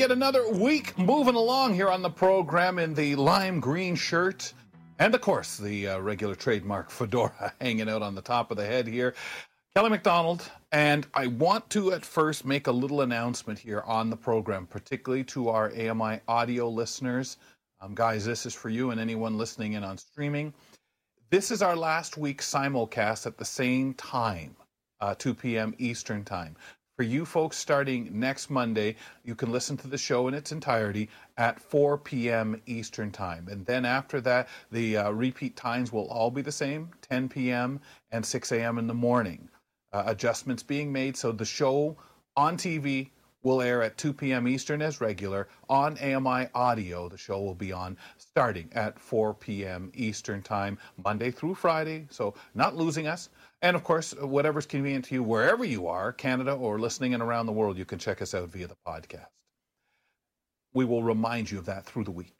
Get another week moving along here on the program in the lime green shirt. And of course, the uh, regular trademark fedora hanging out on the top of the head here. Kelly McDonald, and I want to at first make a little announcement here on the program, particularly to our AMI audio listeners. Um, guys, this is for you and anyone listening in on streaming. This is our last week simulcast at the same time, uh, 2 p.m. Eastern Time. For you folks starting next Monday, you can listen to the show in its entirety at 4 p.m. Eastern Time. And then after that, the uh, repeat times will all be the same 10 p.m. and 6 a.m. in the morning. Uh, adjustments being made so the show on TV will air at 2 p.m. Eastern as regular. On AMI Audio, the show will be on starting at 4 p.m. Eastern Time, Monday through Friday. So, not losing us. And of course, whatever's convenient to you, wherever you are, Canada or listening and around the world, you can check us out via the podcast. We will remind you of that through the week.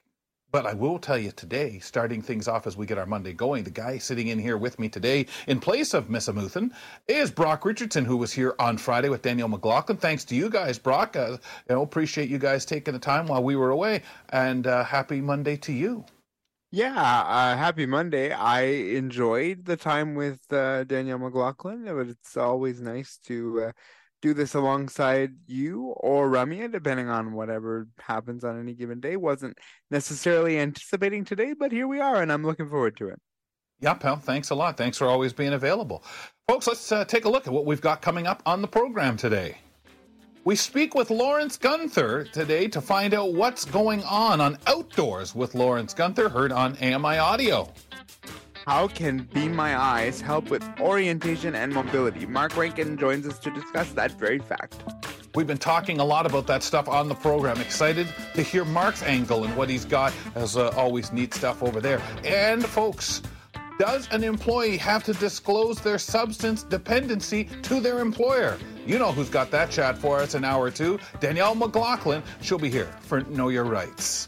But I will tell you today, starting things off as we get our Monday going, the guy sitting in here with me today in place of Miss Amuthan is Brock Richardson, who was here on Friday with Danielle McLaughlin. Thanks to you guys, Brock. Uh, you know, appreciate you guys taking the time while we were away, and uh, happy Monday to you. Yeah, uh, happy Monday. I enjoyed the time with uh, Danielle McLaughlin, but it's always nice to uh, do this alongside you or Ramya, depending on whatever happens on any given day. Wasn't necessarily anticipating today, but here we are, and I'm looking forward to it. Yeah, pal. Thanks a lot. Thanks for always being available. Folks, let's uh, take a look at what we've got coming up on the program today. We speak with Lawrence Gunther today to find out what's going on on Outdoors with Lawrence Gunther, heard on AMI Audio. How can Be My Eyes help with orientation and mobility? Mark Rankin joins us to discuss that very fact. We've been talking a lot about that stuff on the program. Excited to hear Mark's angle and what he's got, as uh, always, neat stuff over there. And, folks, does an employee have to disclose their substance dependency to their employer? You know who's got that chat for us in hour or two. Danielle McLaughlin. She'll be here for Know Your Rights.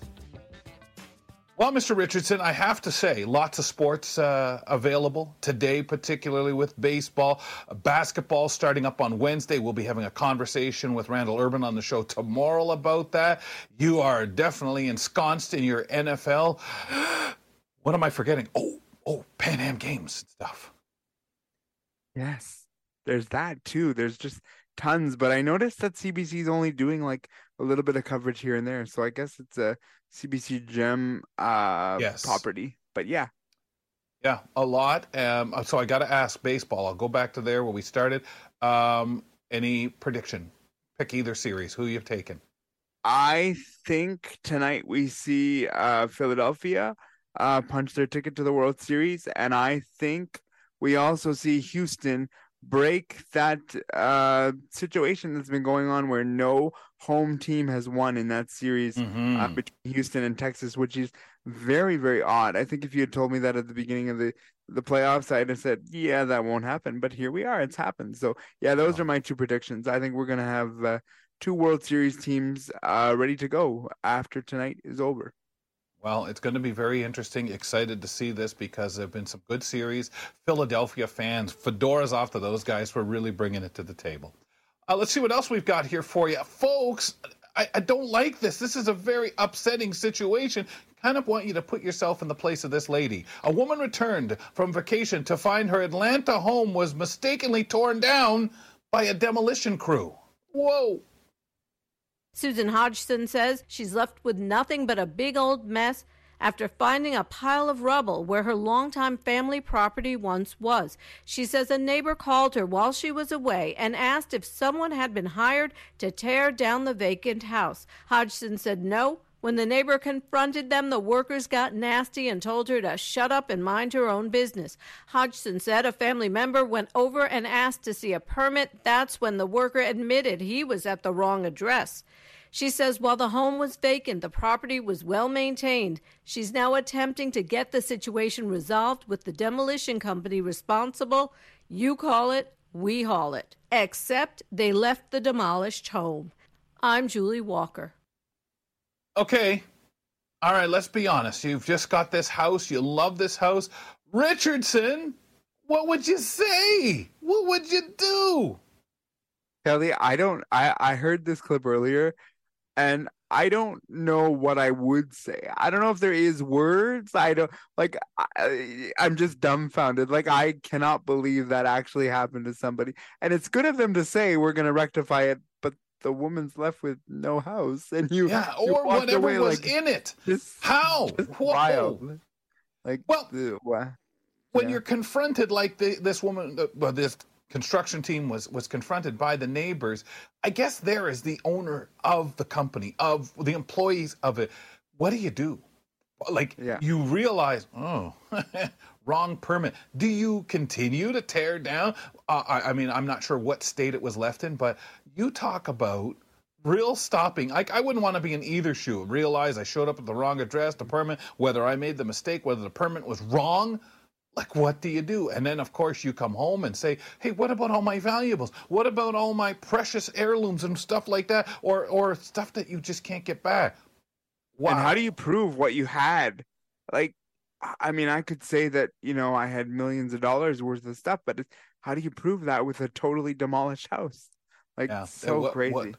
Well, Mr. Richardson, I have to say, lots of sports uh, available today, particularly with baseball. Basketball starting up on Wednesday. We'll be having a conversation with Randall Urban on the show tomorrow about that. You are definitely ensconced in your NFL. What am I forgetting? Oh, oh, Pan Am Games and stuff. Yes, there's that too. There's just tons, but I noticed that CBC is only doing like a little bit of coverage here and there. So I guess it's a CBC Gem uh Yes. property. But yeah, Yeah, a lot. Um, so I got to ask baseball. I'll go back to there where we started. Um, any prediction? Pick either series. Who you've taken? I think tonight we see uh Philadelphia uh punch their ticket to the World Series, and I think we also see Houston break that uh situation that's been going on where no home team has won in that series uh, Mhm. between Houston and Texas, which is very, very odd. I think if you had told me that at the beginning of the the playoffs, I'd have said, "Yeah, that won't happen." But here we are; it's happened. So, yeah, those are my two predictions. I think we're gonna have uh, two World Series teams uh, ready to go after tonight is over. Well, it's going to be very interesting. Excited to see this because there have been some good series. Philadelphia fans, fedoras off to those guys for really bringing it to the table. Uh, let's see what else we've got here for you, folks. I, I don't like this. This is a very upsetting situation. Kind of want you to put yourself in the place of this lady. A woman returned from vacation to find her Atlanta home was mistakenly torn down by a demolition crew. Whoa. Susan Hodgson says she's left with nothing but a big old mess after finding a pile of rubble where her longtime family property once was. She says a neighbor called her while she was away and asked if someone had been hired to tear down the vacant house. Hodgson said no. When the neighbor confronted them, the workers got nasty and told her to shut up and mind her own business. Hodgson said a family member went over and asked to see a permit. That's when the worker admitted he was at the wrong address. She says while the home was vacant, the property was well maintained. She's now attempting to get the situation resolved with the demolition company responsible. You call it, we haul it. Except they left the demolished home. I'm Julie Walker. Okay. All right, let's be honest. You've just got this house. You love this house. Richardson, what would you say? What would you do? Kelly, I don't. I I heard this clip earlier, and I don't know what I would say. I don't know if there is words. I don't like. I, I'm just dumbfounded. Like I cannot believe that actually happened to somebody. And it's good of them to say we're going to rectify it, but the woman's left with no house, and you Yeah, you or whatever was like, in it. Just, How? just wild. Like Well, when Yeah. you're confronted like the, this woman uh, well, this construction team was was confronted by the neighbors. I guess there is the owner of the company of the employees of it. What do you do? Like Yeah. you realize oh wrong permit. Do you continue to tear down? Uh, I, I mean i'm not sure what state it was left in but you talk about real stopping. I, I wouldn't want to be in either shoe. Realize i showed up at the wrong address the permit whether i made the mistake whether the permit was wrong like what do you do and then of course you come home and say hey what about all my valuables what about all my precious heirlooms and stuff like that or or stuff that you just can't get back wow And how do you prove what you had? Like, I mean, I could say that, you know, I had millions of dollars worth of stuff, but how do you prove that with a totally demolished house? Like, Yeah. Uh, so What- crazy. what-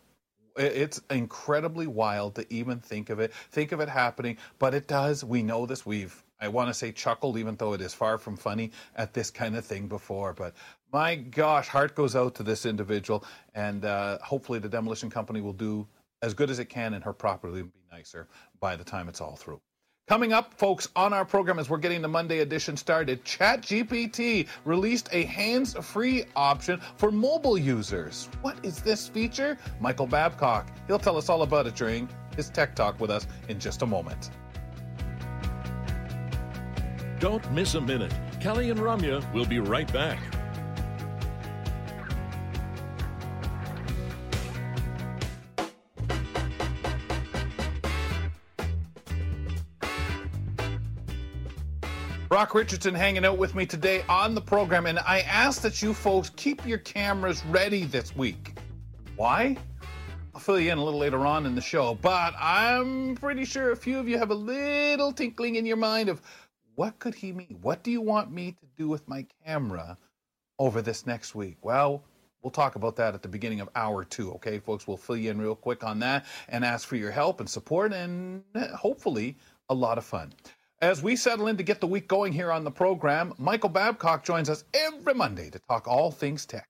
it's incredibly wild to even think of it think of it happening but it does we know this we've i want to say chuckled even though it is far from funny at this kind of thing before but my gosh heart goes out to this individual and uh, hopefully the demolition company will do as good as it can and her property will be nicer by the time it's all through Coming up, folks, on our program as we're getting the Monday edition started, ChatGPT released a hands free option for mobile users. What is this feature? Michael Babcock. He'll tell us all about it during his Tech Talk with us in just a moment. Don't miss a minute. Kelly and Ramya will be right back. Brock Richardson hanging out with me today on the program, and I ask that you folks keep your cameras ready this week. Why? I'll fill you in a little later on in the show, but I'm pretty sure a few of you have a little tinkling in your mind of what could he mean? What do you want me to do with my camera over this next week? Well, we'll talk about that at the beginning of hour two, okay, folks? We'll fill you in real quick on that and ask for your help and support and eh, hopefully a lot of fun. As we settle in to get the week going here on the program, Michael Babcock joins us every Monday to talk all things tech.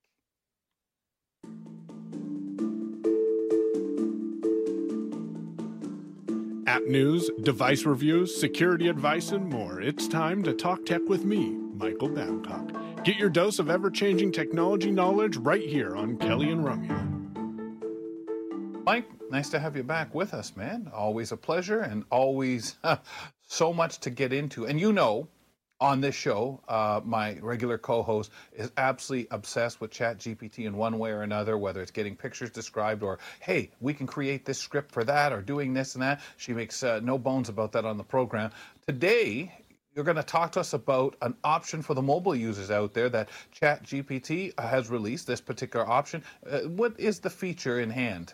App news, device reviews, security advice, and more. It's time to talk tech with me, Michael Babcock. Get your dose of ever changing technology knowledge right here on Kelly and Ramya. Mike, nice to have you back with us, man. Always a pleasure and always so much to get into. And you know, on this show, uh, my regular co-host is absolutely obsessed with ChatGPT in one way or another, whether it's getting pictures described or, hey, we can create this script for that or doing this and that. She makes uh, no bones about that on the program. Today, you're going to talk to us about an option for the mobile users out there that ChatGPT has released, this particular option. Uh, what is the feature in hand?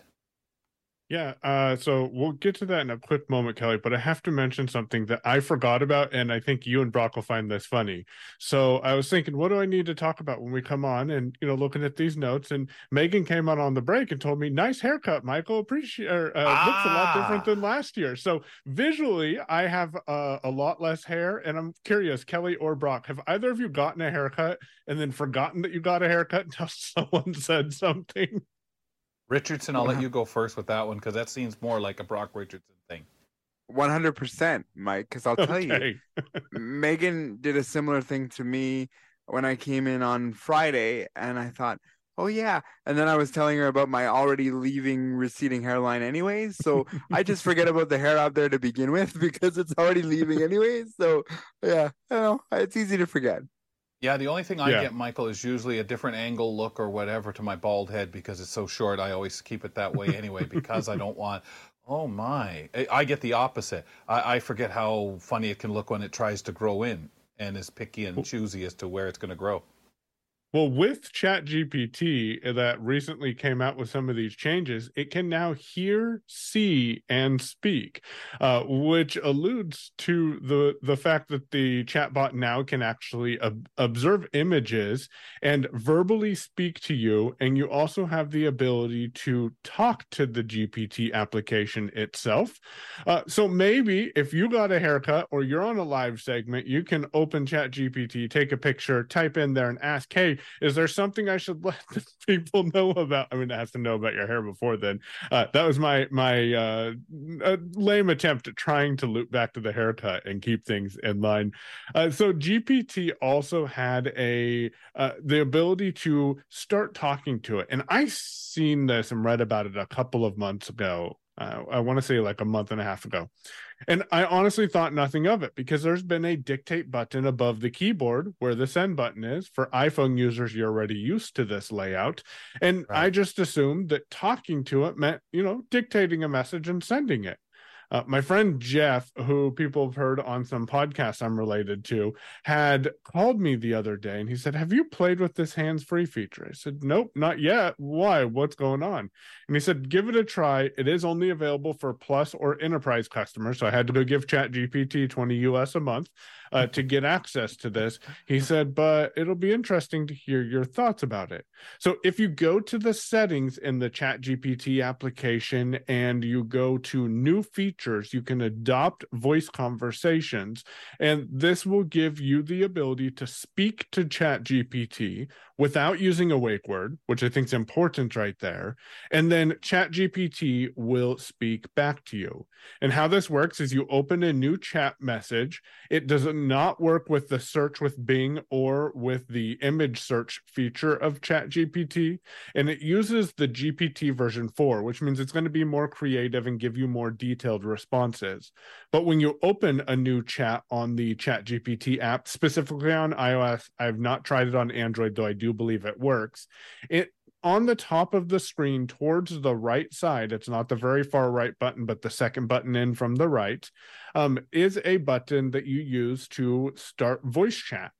Yeah, uh, so we'll get to that in a quick moment, Kelly, but I have to mention something that I forgot about, and I think you and Brock will find this funny. So I was thinking, what do I need to talk about when we come on? And, you know, looking at these notes, and Megan came on on the break and told me, nice haircut, Michael. Appreciate, uh, looks a lot different Ah. than last year. So visually, I have uh, a lot less hair, and I'm curious, Kelly or Brock, have either of you gotten a haircut and then forgotten that you got a haircut until someone said something? Richardson, I'll let you go first with that one because that seems more like a Brock Richardson thing. 100%, Mike, because I'll tell you, Megan did a similar thing to me when I came in on Friday, and I thought, oh yeah. And then I was telling her about my already leaving receding hairline, anyways. So I just forget about the hair out there to begin with because it's already leaving anyways. So yeah, I know it's easy to forget. Yeah, the only thing I Yeah. get, Michael, is usually a different angle look or whatever to my bald head because it's so short. I always keep it that way anyway because I don't want. Oh my! I- I get the opposite. I, I forget how funny it can look when it tries to grow in and is picky and choosy as to where it's going to grow. Well, with ChatGPT that recently came out with some of these changes, it can now hear, see, and speak, uh, which alludes to the the fact that the chatbot now can actually ob- observe images and verbally speak to you, and you also have the ability to talk to the GPT application itself. Uh, so maybe if you got a haircut or you're on a live segment, you can open ChatGPT, take a picture, type in there, and ask, "Hey, is there something I should let people know about?" I mean, it has to know about your hair before then. Uh, that was my my uh, lame attempt at trying to loop back to the haircut and keep things in line. Uh, so GPT also had a uh, the ability to start talking to it, and I seen this and read about it a couple of months ago. Uh, I want to say like a month and a half ago. And I honestly thought nothing of it because there's been a dictate button above the keyboard where the send button is. For iPhone users, you're already used to this layout. And I just assumed that talking to it meant, you know, dictating a message and sending it. Uh, my friend Jeff, who people have heard on some podcasts I'm related to, had called me the other day and he said, Have you played with this hands free feature? I said, Nope, not yet. Why? What's going on? And he said, Give it a try. It is only available for plus or enterprise customers. So I had to go give ChatGPT 20 US a month uh, to get access to this. He said, But it'll be interesting to hear your thoughts about it. So if you go to the settings in the Chat GPT application and you go to new features, you can adopt voice conversations. And this will give you the ability to speak to ChatGPT without using a wake word, which I think is important right there. And then ChatGPT will speak back to you. And how this works is you open a new chat message. It does not work with the search with Bing or with the image search feature of ChatGPT. And it uses the GPT version 4, which means it's going to be more creative and give you more detailed responses. But when you open a new chat on the ChatGPT app, specifically on iOS, I've not tried it on Android, though I do believe it works. It on the top of the screen towards the right side, it's not the very far right button, but the second button in from the right, um, is a button that you use to start voice chat.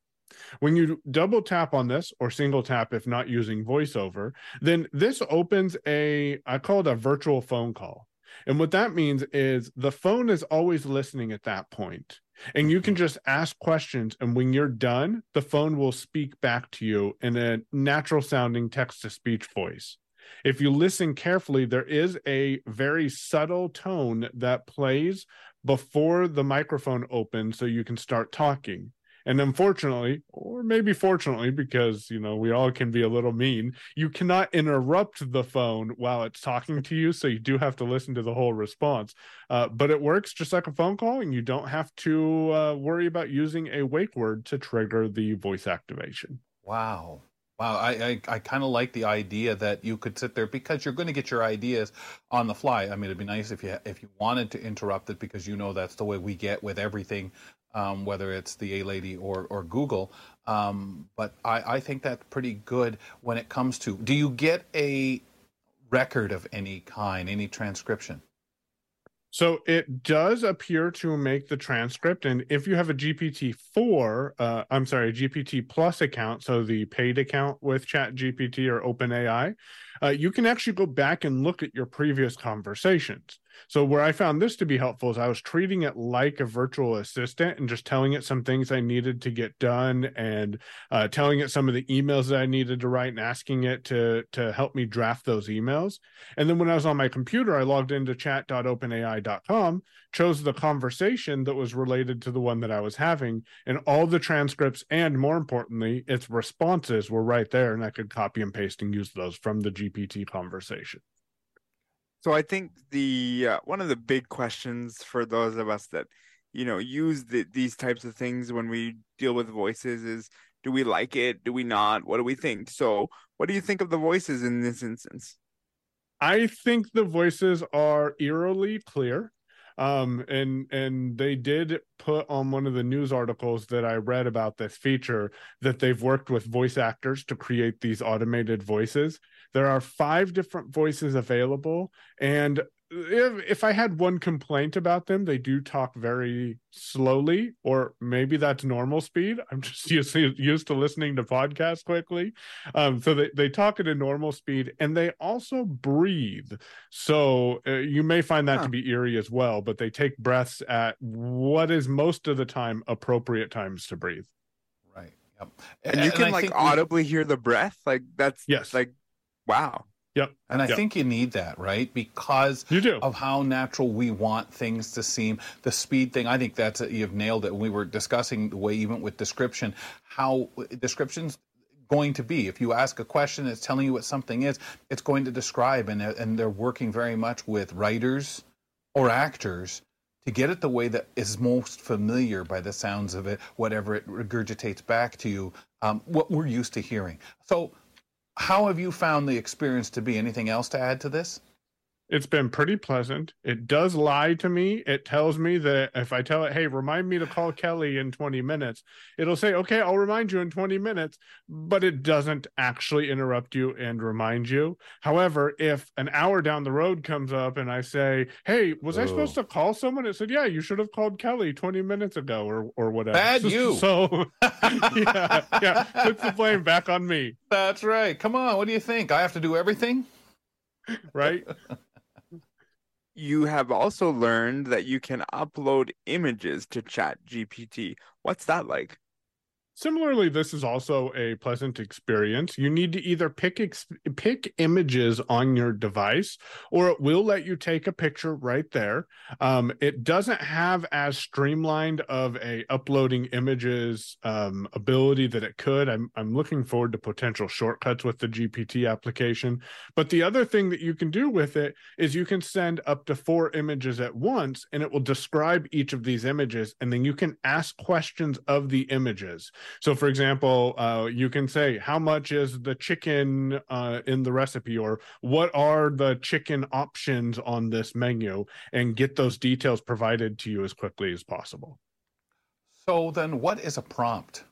When you double tap on this or single tap if not using voiceover, then this opens a, I call it a virtual phone call. And what that means is the phone is always listening at that point. And you can mm-hmm. just ask questions. And when you're done, the phone will speak back to you in a natural sounding text to speech voice. If you listen carefully, there is a very subtle tone that plays before the microphone opens so you can start talking. And unfortunately, or maybe fortunately, because you know we all can be a little mean, you cannot interrupt the phone while it's talking to you. So you do have to listen to the whole response. Uh, but it works just like a phone call, and you don't have to uh, worry about using a wake word to trigger the voice activation. Wow. Wow, I I, I kind of like the idea that you could sit there because you're going to get your ideas on the fly. I mean, it'd be nice if you if you wanted to interrupt it because you know that's the way we get with everything, um, whether it's the A lady or or Google. Um, but I I think that's pretty good when it comes to. Do you get a record of any kind, any transcription? So it does appear to make the transcript, and if you have a GPT four, uh, I'm sorry, GPT Plus account, so the paid account with Chat GPT or OpenAI, uh, you can actually go back and look at your previous conversations. So where I found this to be helpful is I was treating it like a virtual assistant and just telling it some things I needed to get done, and uh, telling it some of the emails that I needed to write, and asking it to to help me draft those emails. And then when I was on my computer, I logged into chat.openai.com, chose the conversation that was related to the one that I was having, and all the transcripts and more importantly, its responses were right there. And I could copy and paste and use those from the GPT conversation. So I think the uh, one of the big questions for those of us that you know use the, these types of things when we deal with voices is do we like it? Do we not? What do we think? So what do you think of the voices in this instance? I think the voices are eerily clear. Um, and and they did put on one of the news articles that I read about this feature that they've worked with voice actors to create these automated voices. There are five different voices available, and if, if I had one complaint about them, they do talk very slowly, or maybe that's normal speed. I'm just used to, used to listening to podcasts quickly. Um, so they, they talk at a normal speed and they also breathe. So uh, you may find that huh. to be eerie as well, but they take breaths at what is most of the time appropriate times to breathe. Right. Yep. And, and you can like audibly we... hear the breath. Like that's yes. like wow. Yep. And I yep. think you need that, right? Because you do. of how natural we want things to seem. The speed thing, I think that's a, you've nailed it. We were discussing the way, even with description, how description's going to be. If you ask a question that's telling you what something is, it's going to describe, and and they're working very much with writers or actors to get it the way that is most familiar by the sounds of it, whatever it regurgitates back to you, um, what we're used to hearing. So how have you found the experience to be? Anything else to add to this? It's been pretty pleasant. It does lie to me. It tells me that if I tell it, hey, remind me to call Kelly in 20 minutes, it'll say, okay, I'll remind you in 20 minutes, but it doesn't actually interrupt you and remind you. However, if an hour down the road comes up and I say, hey, was I supposed to call someone? It said, yeah, you should have called Kelly 20 minutes ago or, or whatever. Bad you. So, yeah, yeah, put the blame back on me. That's right. Come on. What do you think? I have to do everything? Right? you have also learned that you can upload images to Chat GPT. What's that like? Similarly, this is also a pleasant experience. You need to either pick ex- pick images on your device, or it will let you take a picture right there. Um, it doesn't have as streamlined of a uploading images um, ability that it could. I'm I'm looking forward to potential shortcuts with the GPT application. But the other thing that you can do with it is you can send up to four images at once, and it will describe each of these images, and then you can ask questions of the images. So, for example, uh, you can say, How much is the chicken uh, in the recipe? Or what are the chicken options on this menu? And get those details provided to you as quickly as possible. So, then what is a prompt?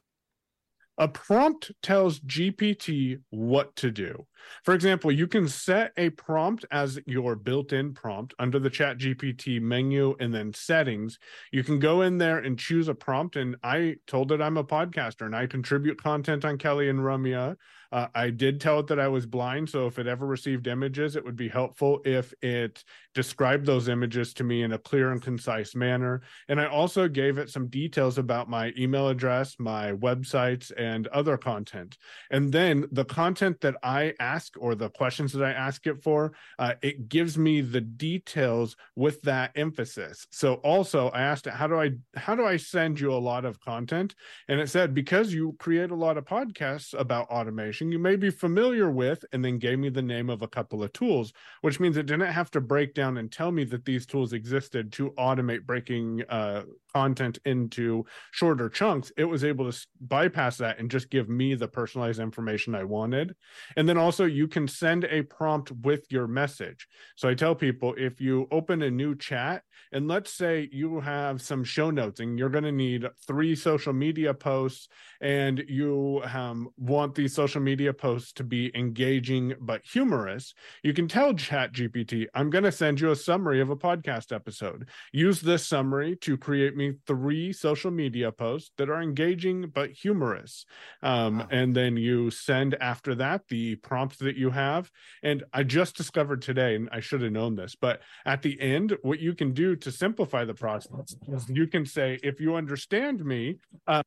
A prompt tells GPT what to do. For example, you can set a prompt as your built in prompt under the Chat GPT menu and then settings. You can go in there and choose a prompt. And I told it I'm a podcaster and I contribute content on Kelly and Ramya. Uh, I did tell it that I was blind, so if it ever received images, it would be helpful if it described those images to me in a clear and concise manner. And I also gave it some details about my email address, my websites, and other content. And then the content that I ask or the questions that I ask it for, uh, it gives me the details with that emphasis. So also, I asked it, how do I how do I send you a lot of content? And it said because you create a lot of podcasts about automation you may be familiar with, and then gave me the name of a couple of tools, which means it didn't have to break down and tell me that these tools existed to automate breaking uh, content into shorter chunks. It was able to bypass that and just give me the personalized information I wanted. And then also, you can send a prompt with your message. So I tell people if you open a new chat, and let's say you have some show notes and you're going to need three social media posts, and you um, want these social media posts to be engaging but humorous, you can tell Chat GPT, I'm going to send you a summary of a podcast episode. Use this summary to create me three social media posts that are engaging but humorous. Um, wow. And then you send after that the prompt that you have. And I just discovered today, and I should have known this, but at the end, what you can do to simplify the process is you can say, if you understand me, uh,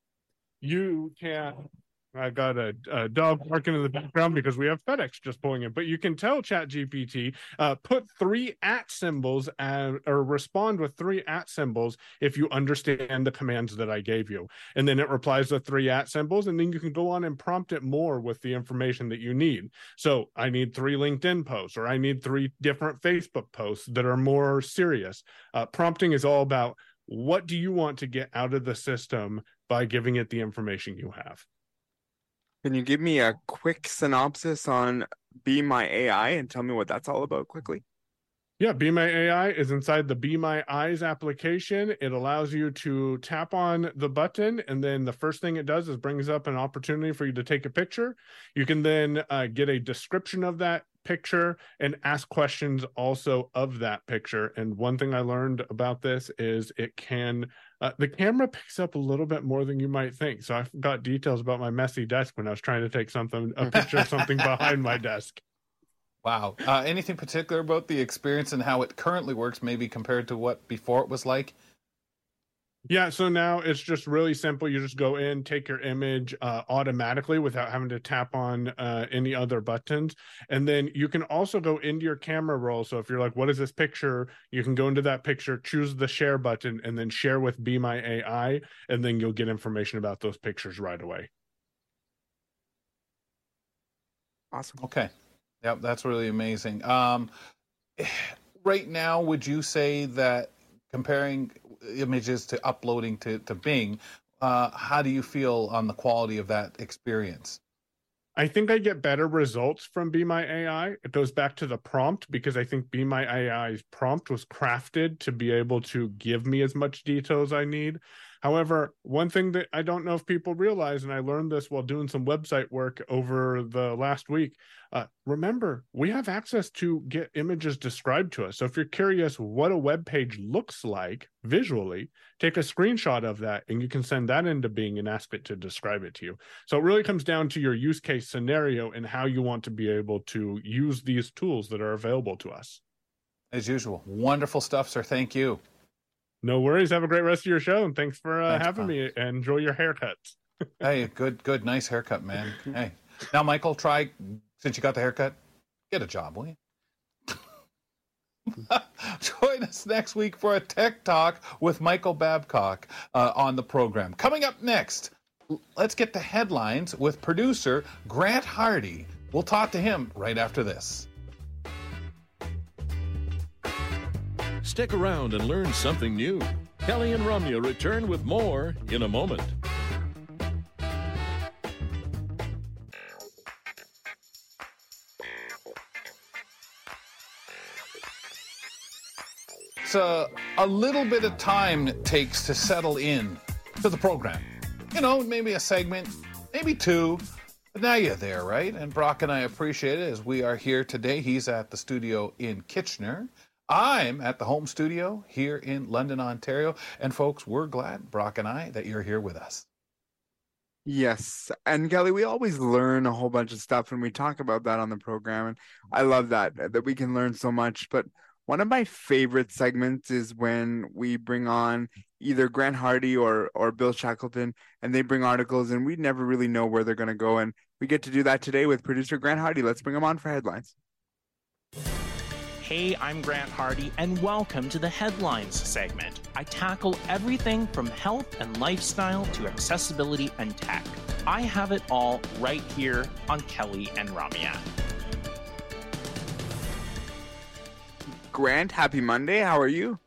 you can I got a, a, dog barking in the background because we have FedEx just pulling in. But you can tell Chat GPT uh, put three at symbols and, or respond with three at symbols if you understand the commands that I gave you. And then it replies with three at symbols, and then you can go on and prompt it more with the information that you need. So I need three LinkedIn posts, or I need three different Facebook posts that are more serious. Uh, prompting is all about what do you want to get out of the system by giving it the information you have. Can you give me a quick synopsis on Be My AI and tell me what that's all about quickly? Yeah, Be My AI is inside the Be My Eyes application. It allows you to tap on the button, and then the first thing it does is brings up an opportunity for you to take a picture. You can then uh, get a description of that picture and ask questions also of that picture. And one thing I learned about this is it can, uh, the camera picks up a little bit more than you might think. So I got details about my messy desk when I was trying to take something, a picture of something behind my desk. Wow. Uh, anything particular about the experience and how it currently works, maybe compared to what before it was like? Yeah, so now it's just really simple. You just go in, take your image uh, automatically without having to tap on uh, any other buttons. And then you can also go into your camera roll. So if you're like, what is this picture? You can go into that picture, choose the share button, and then share with Be My AI. And then you'll get information about those pictures right away. Awesome. Okay. Yep, that's really amazing. Um, right now, would you say that comparing images to uploading to, to Bing, uh, how do you feel on the quality of that experience? I think I get better results from Be My AI. It goes back to the prompt because I think Be My AI's prompt was crafted to be able to give me as much detail as I need. However, one thing that I don't know if people realize, and I learned this while doing some website work over the last week, uh, remember we have access to get images described to us. So if you're curious what a web page looks like visually, take a screenshot of that and you can send that into Bing and ask it to describe it to you. So it really comes down to your use case scenario and how you want to be able to use these tools that are available to us. As usual, wonderful stuff, sir. Thank you. No worries. Have a great rest of your show, and thanks for uh, thanks, having me. And enjoy your haircuts. hey, good, good, nice haircut, man. Hey, now Michael, try since you got the haircut, get a job, will you? Join us next week for a tech talk with Michael Babcock uh, on the program. Coming up next, let's get the headlines with producer Grant Hardy. We'll talk to him right after this. Stick around and learn something new. Kelly and Ramya return with more in a moment. A, a little bit of time it takes to settle in to the program. You know, maybe a segment, maybe two, but now you're there, right? And Brock and I appreciate it as we are here today. He's at the studio in Kitchener. I'm at the home studio here in London, Ontario. And folks, we're glad, Brock and I, that you're here with us. Yes. And Kelly, we always learn a whole bunch of stuff and we talk about that on the program. And I love that, that we can learn so much. But one of my favorite segments is when we bring on either Grant Hardy or or Bill Shackleton and they bring articles and we never really know where they're going to go. And we get to do that today with producer Grant Hardy. Let's bring him on for headlines. Hey, I'm Grant Hardy, and welcome to the Headlines segment. I tackle everything from health and lifestyle to accessibility and tech. I have it all right here on Kelly and Ramya. Grant, happy Monday. How are you?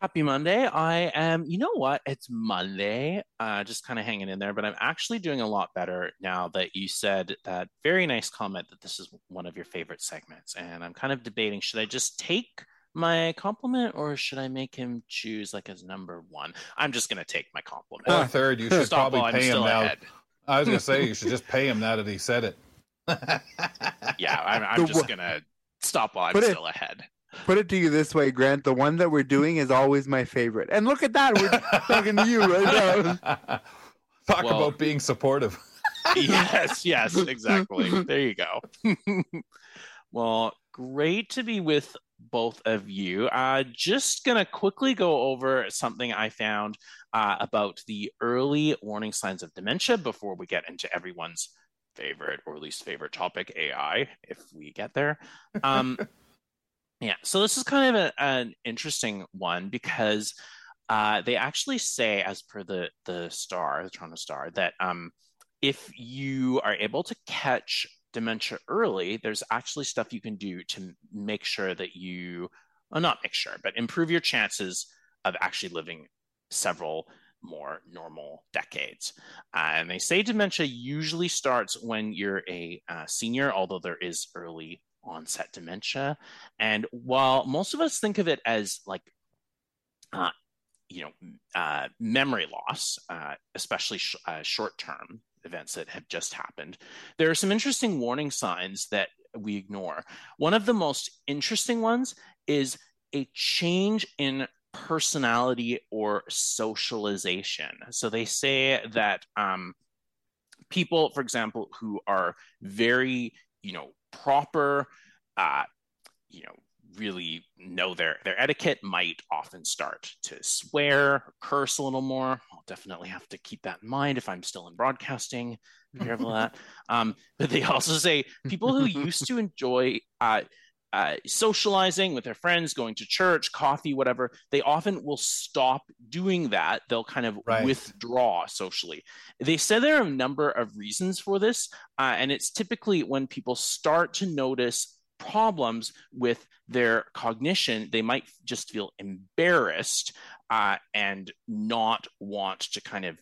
Happy Monday. I am, you know what? It's Monday, uh, just kind of hanging in there, but I'm actually doing a lot better now that you said that very nice comment that this is one of your favorite segments. And I'm kind of debating should I just take my compliment or should I make him choose like his number one? I'm just going to take my compliment. Or third, you should Stop probably pay him now. Ahead. I was going to say, you should just pay him now that he said it. yeah, I'm, I'm just going to stop while I'm still ahead put it to you this way, Grant. The one that we're doing is always my favorite. And look at that. We're talking to you right now. Talk well, about being supportive. yes, yes, exactly. There you go. well, great to be with both of you. Uh, just going to quickly go over something I found uh, about the early warning signs of dementia before we get into everyone's favorite or least favorite topic, AI, if we get there. Um, yeah, so this is kind of a, an interesting one because uh, they actually say, as per the the Star, the Toronto Star, that um, if you are able to catch dementia early, there's actually stuff you can do to make sure that you, well, not make sure, but improve your chances of actually living several more normal decades. Uh, and they say dementia usually starts when you're a uh, senior, although there is early onset dementia. And while most of us think of it as like, uh, you know, uh, memory loss, uh, especially sh- uh, short term events that have just happened, there are some interesting warning signs that we ignore. One of the most interesting ones is a change in personality or socialization. So they say that um, people, for example, who are very, you know, proper, uh, you know, really know their their etiquette might often start to swear curse a little more. I'll definitely have to keep that in mind if i'm still in broadcasting. Be careful of that. Um, but they also say people who used to enjoy uh, uh, socializing with their friends, going to church, coffee, whatever, they often will stop doing that. They'll kind of right. withdraw socially. They said there are a number of reasons for this, uh, and it's typically when people start to notice problems with their cognition, they might just feel embarrassed uh, and not want to kind of.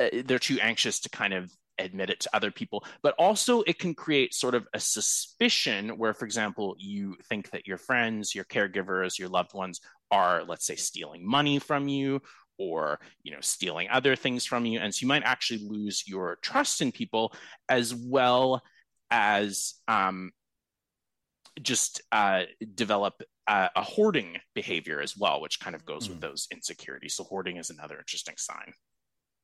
Uh, they're too anxious to kind of admit it to other people but also it can create sort of a suspicion where for example you think that your friends your caregivers your loved ones are let's say stealing money from you or you know stealing other things from you. And so you might actually lose your trust in people as well as um, just uh, develop uh, a hoarding behavior as well which kind of goes mm. with those insecurities. So hoarding is another interesting sign.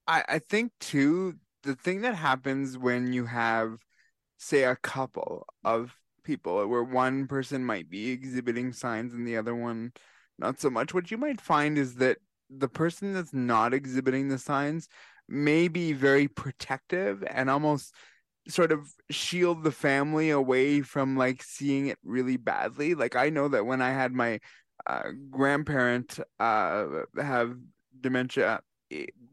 I, I think too the thing that happens when you have say a couple of people where one person might be exhibiting signs and the other one not so much what you might find is that the person that's not exhibiting the signs may be very protective and almost sort of shield the family away from like seeing it really badly. Like i know that when i had my uh, grandparent uh, have dementia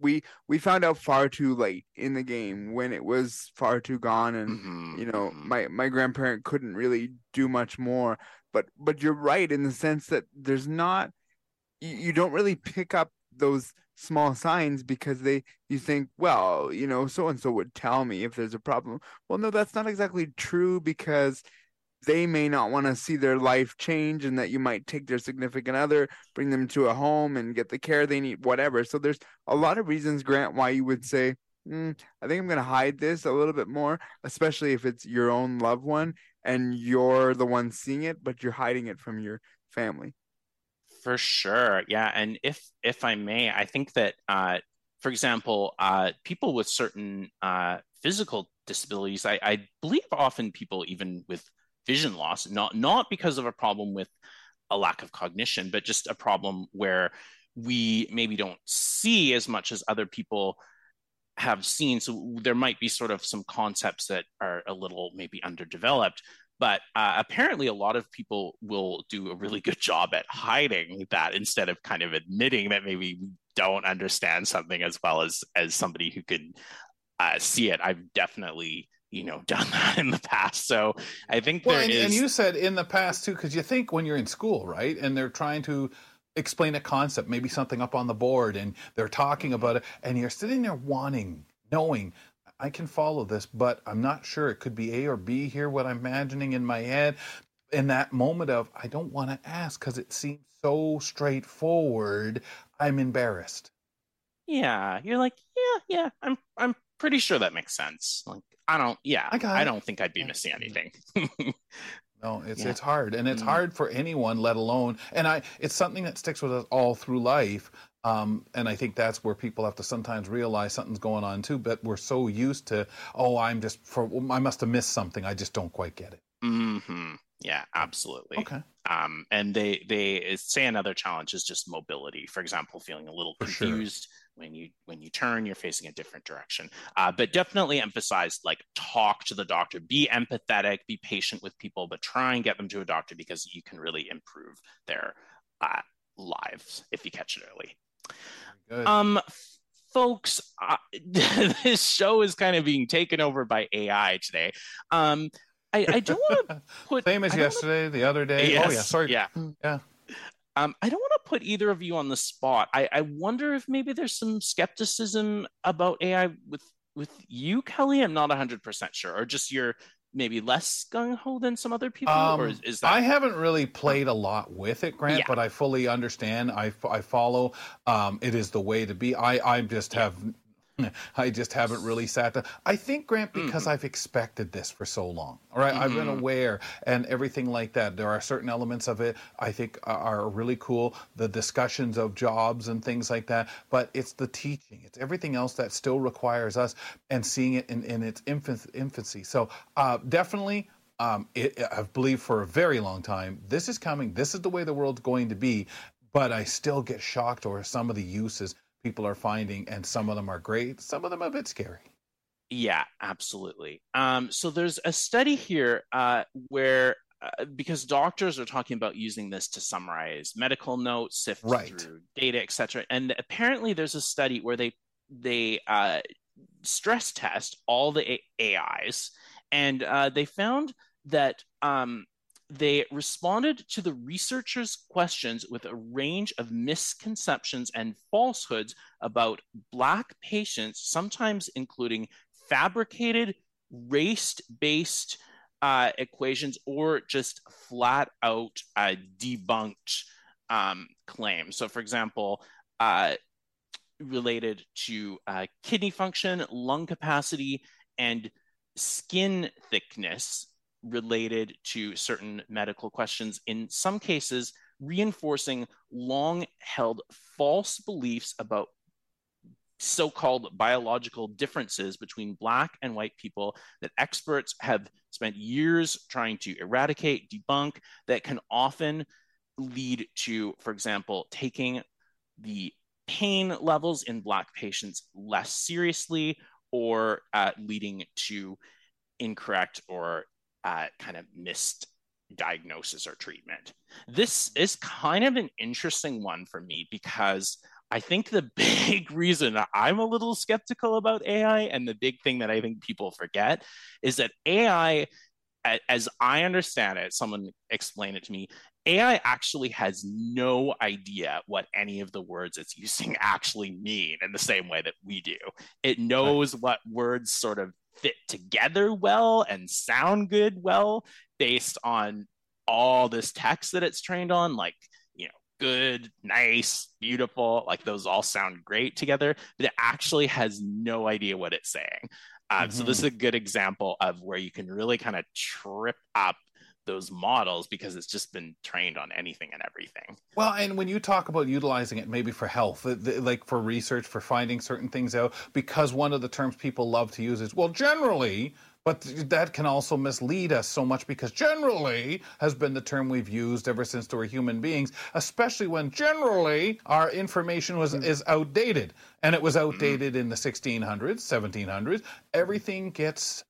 we we found out far too late in the game when it was far too gone and mm-hmm. you know mm-hmm. my my grandparent couldn't really do much more but but you're right in the sense that there's not you, you don't really pick up those small signs because they you think well you know so and so would tell me if there's a problem well no that's not exactly true because they may not want to see their life change and that you might take their significant other, bring them to a home and get the care they need, whatever. So there's a lot of reasons, Grant, why you would say, mm, I think I'm going to hide this a little bit more, especially if it's your own loved one and you're the one seeing it, but you're hiding it from your family. For sure. Yeah. And if, if I may, I think that, uh, for example, uh, people with certain uh, physical disabilities, I, I believe often people even with vision loss, not not because of a problem with a lack of cognition, but just a problem where we maybe don't see as much as other people have seen. So there might be sort of some concepts that are a little maybe underdeveloped. But uh, apparently, a lot of people will do a really good job at hiding that instead of kind of admitting that maybe we don't understand something as well as as somebody who can uh, see it. I've definitely you know done that in the past. So i think well, and, is... and you said in the past too because you think when you're in school right and they're trying to explain a concept maybe something up on the board and they're talking about it and you're sitting there wanting knowing i can follow this but i'm not sure it could be a or b here what i'm imagining in my head. In that moment of i don't want to ask because it seems so straightforward i'm embarrassed. Yeah you're like yeah yeah i'm i'm pretty sure that makes sense like I don't. Yeah, I, I don't think I'd be missing anything. no, it's yeah. it's hard, and it's mm hard for anyone, let alone. And I, it's something that sticks with us all through life. Um, and I think that's where people have to sometimes realize something's going on too. But we're so used to, oh, I'm just for, I must have missed something. I just don't quite get it. Hmm. Yeah, absolutely. Okay. Um, and they they say another challenge is just mobility. For example, feeling a little for confused. Sure when you when you turn you're facing a different direction uh, but definitely emphasize like talk to the doctor be empathetic be patient with people but try and get them to a doctor because you can really improve their uh, lives if you catch it early um folks uh, this show is kind of being taken over by ai today um I, I don't want to put same as yesterday, wanna... the other day. Yes, oh yeah, sorry. Yeah, yeah. Um, I don't want to put either of you on the spot. I, I wonder if maybe there's some skepticism about AI with with you, Kelly. I'm not 100 percent sure, or just you're maybe less gung ho than some other people, Um, or is, is that? I haven't really played a lot with it, Grant, Yeah. but I fully understand. I, I follow. Um, it is the way to be. I I just have. I just haven't really sat down. I think, Grant, because Mm-hmm. I've expected this for so long. All right? I've been Mhm. aware and everything like that. There are certain elements of it I think are- are really cool. The discussions of jobs and things like that. But it's the teaching, it's everything else that still requires us and seeing it in, in its infancy. So uh, definitely um, it, I've believed for a very long time this is coming. This is the way the world's going to be. But I still get shocked over some of the uses people are finding, and some of them are great. Some of them a bit scary. Yeah, absolutely. Um, so there's a study here uh, where, uh, because doctors are talking about using this to summarize medical notes, sift Right. through data, etc. And apparently, there's a study where they they uh, stress test all the A- AIs, and uh, they found that um, they responded to the researchers' questions with a range of misconceptions and falsehoods about Black patients, sometimes including fabricated race based uh, equations or just flat out uh, debunked um, claims. So, for example, uh, related to uh, kidney function, lung capacity, and skin thickness related to certain medical questions, in some cases, reinforcing long held false beliefs about so called biological differences between Black and white people that experts have spent years trying to eradicate, debunk, that can often lead to, for example, taking the pain levels in Black patients less seriously or uh, leading to incorrect or uh, kind of missed diagnosis or treatment. This is kind of an interesting one for me because I think the big reason I'm a little skeptical about AI and the big thing that I think people forget is that AI, as I understand it, someone explained it to me, AI actually has no idea what any of the words it's using actually mean in the same way that we do. It knows what words sort of fit together well and sound good well based on all this text that it's trained on, like, you know, good, nice, beautiful, like those all sound great together, but it actually has no idea what it's saying. Uh, So, this is a good example of where you can really kind of trip up those models because it's just been trained on anything and everything. Well, and when you talk about utilizing it maybe for health, uh, like for research, for finding certain things out, because one of the terms people love to use is, well, generally, but that can also mislead us so much because generally has been the term we've used ever since there were human beings, especially when generally our information was is outdated. And it was outdated in the 1600s, 1700s. Everything gets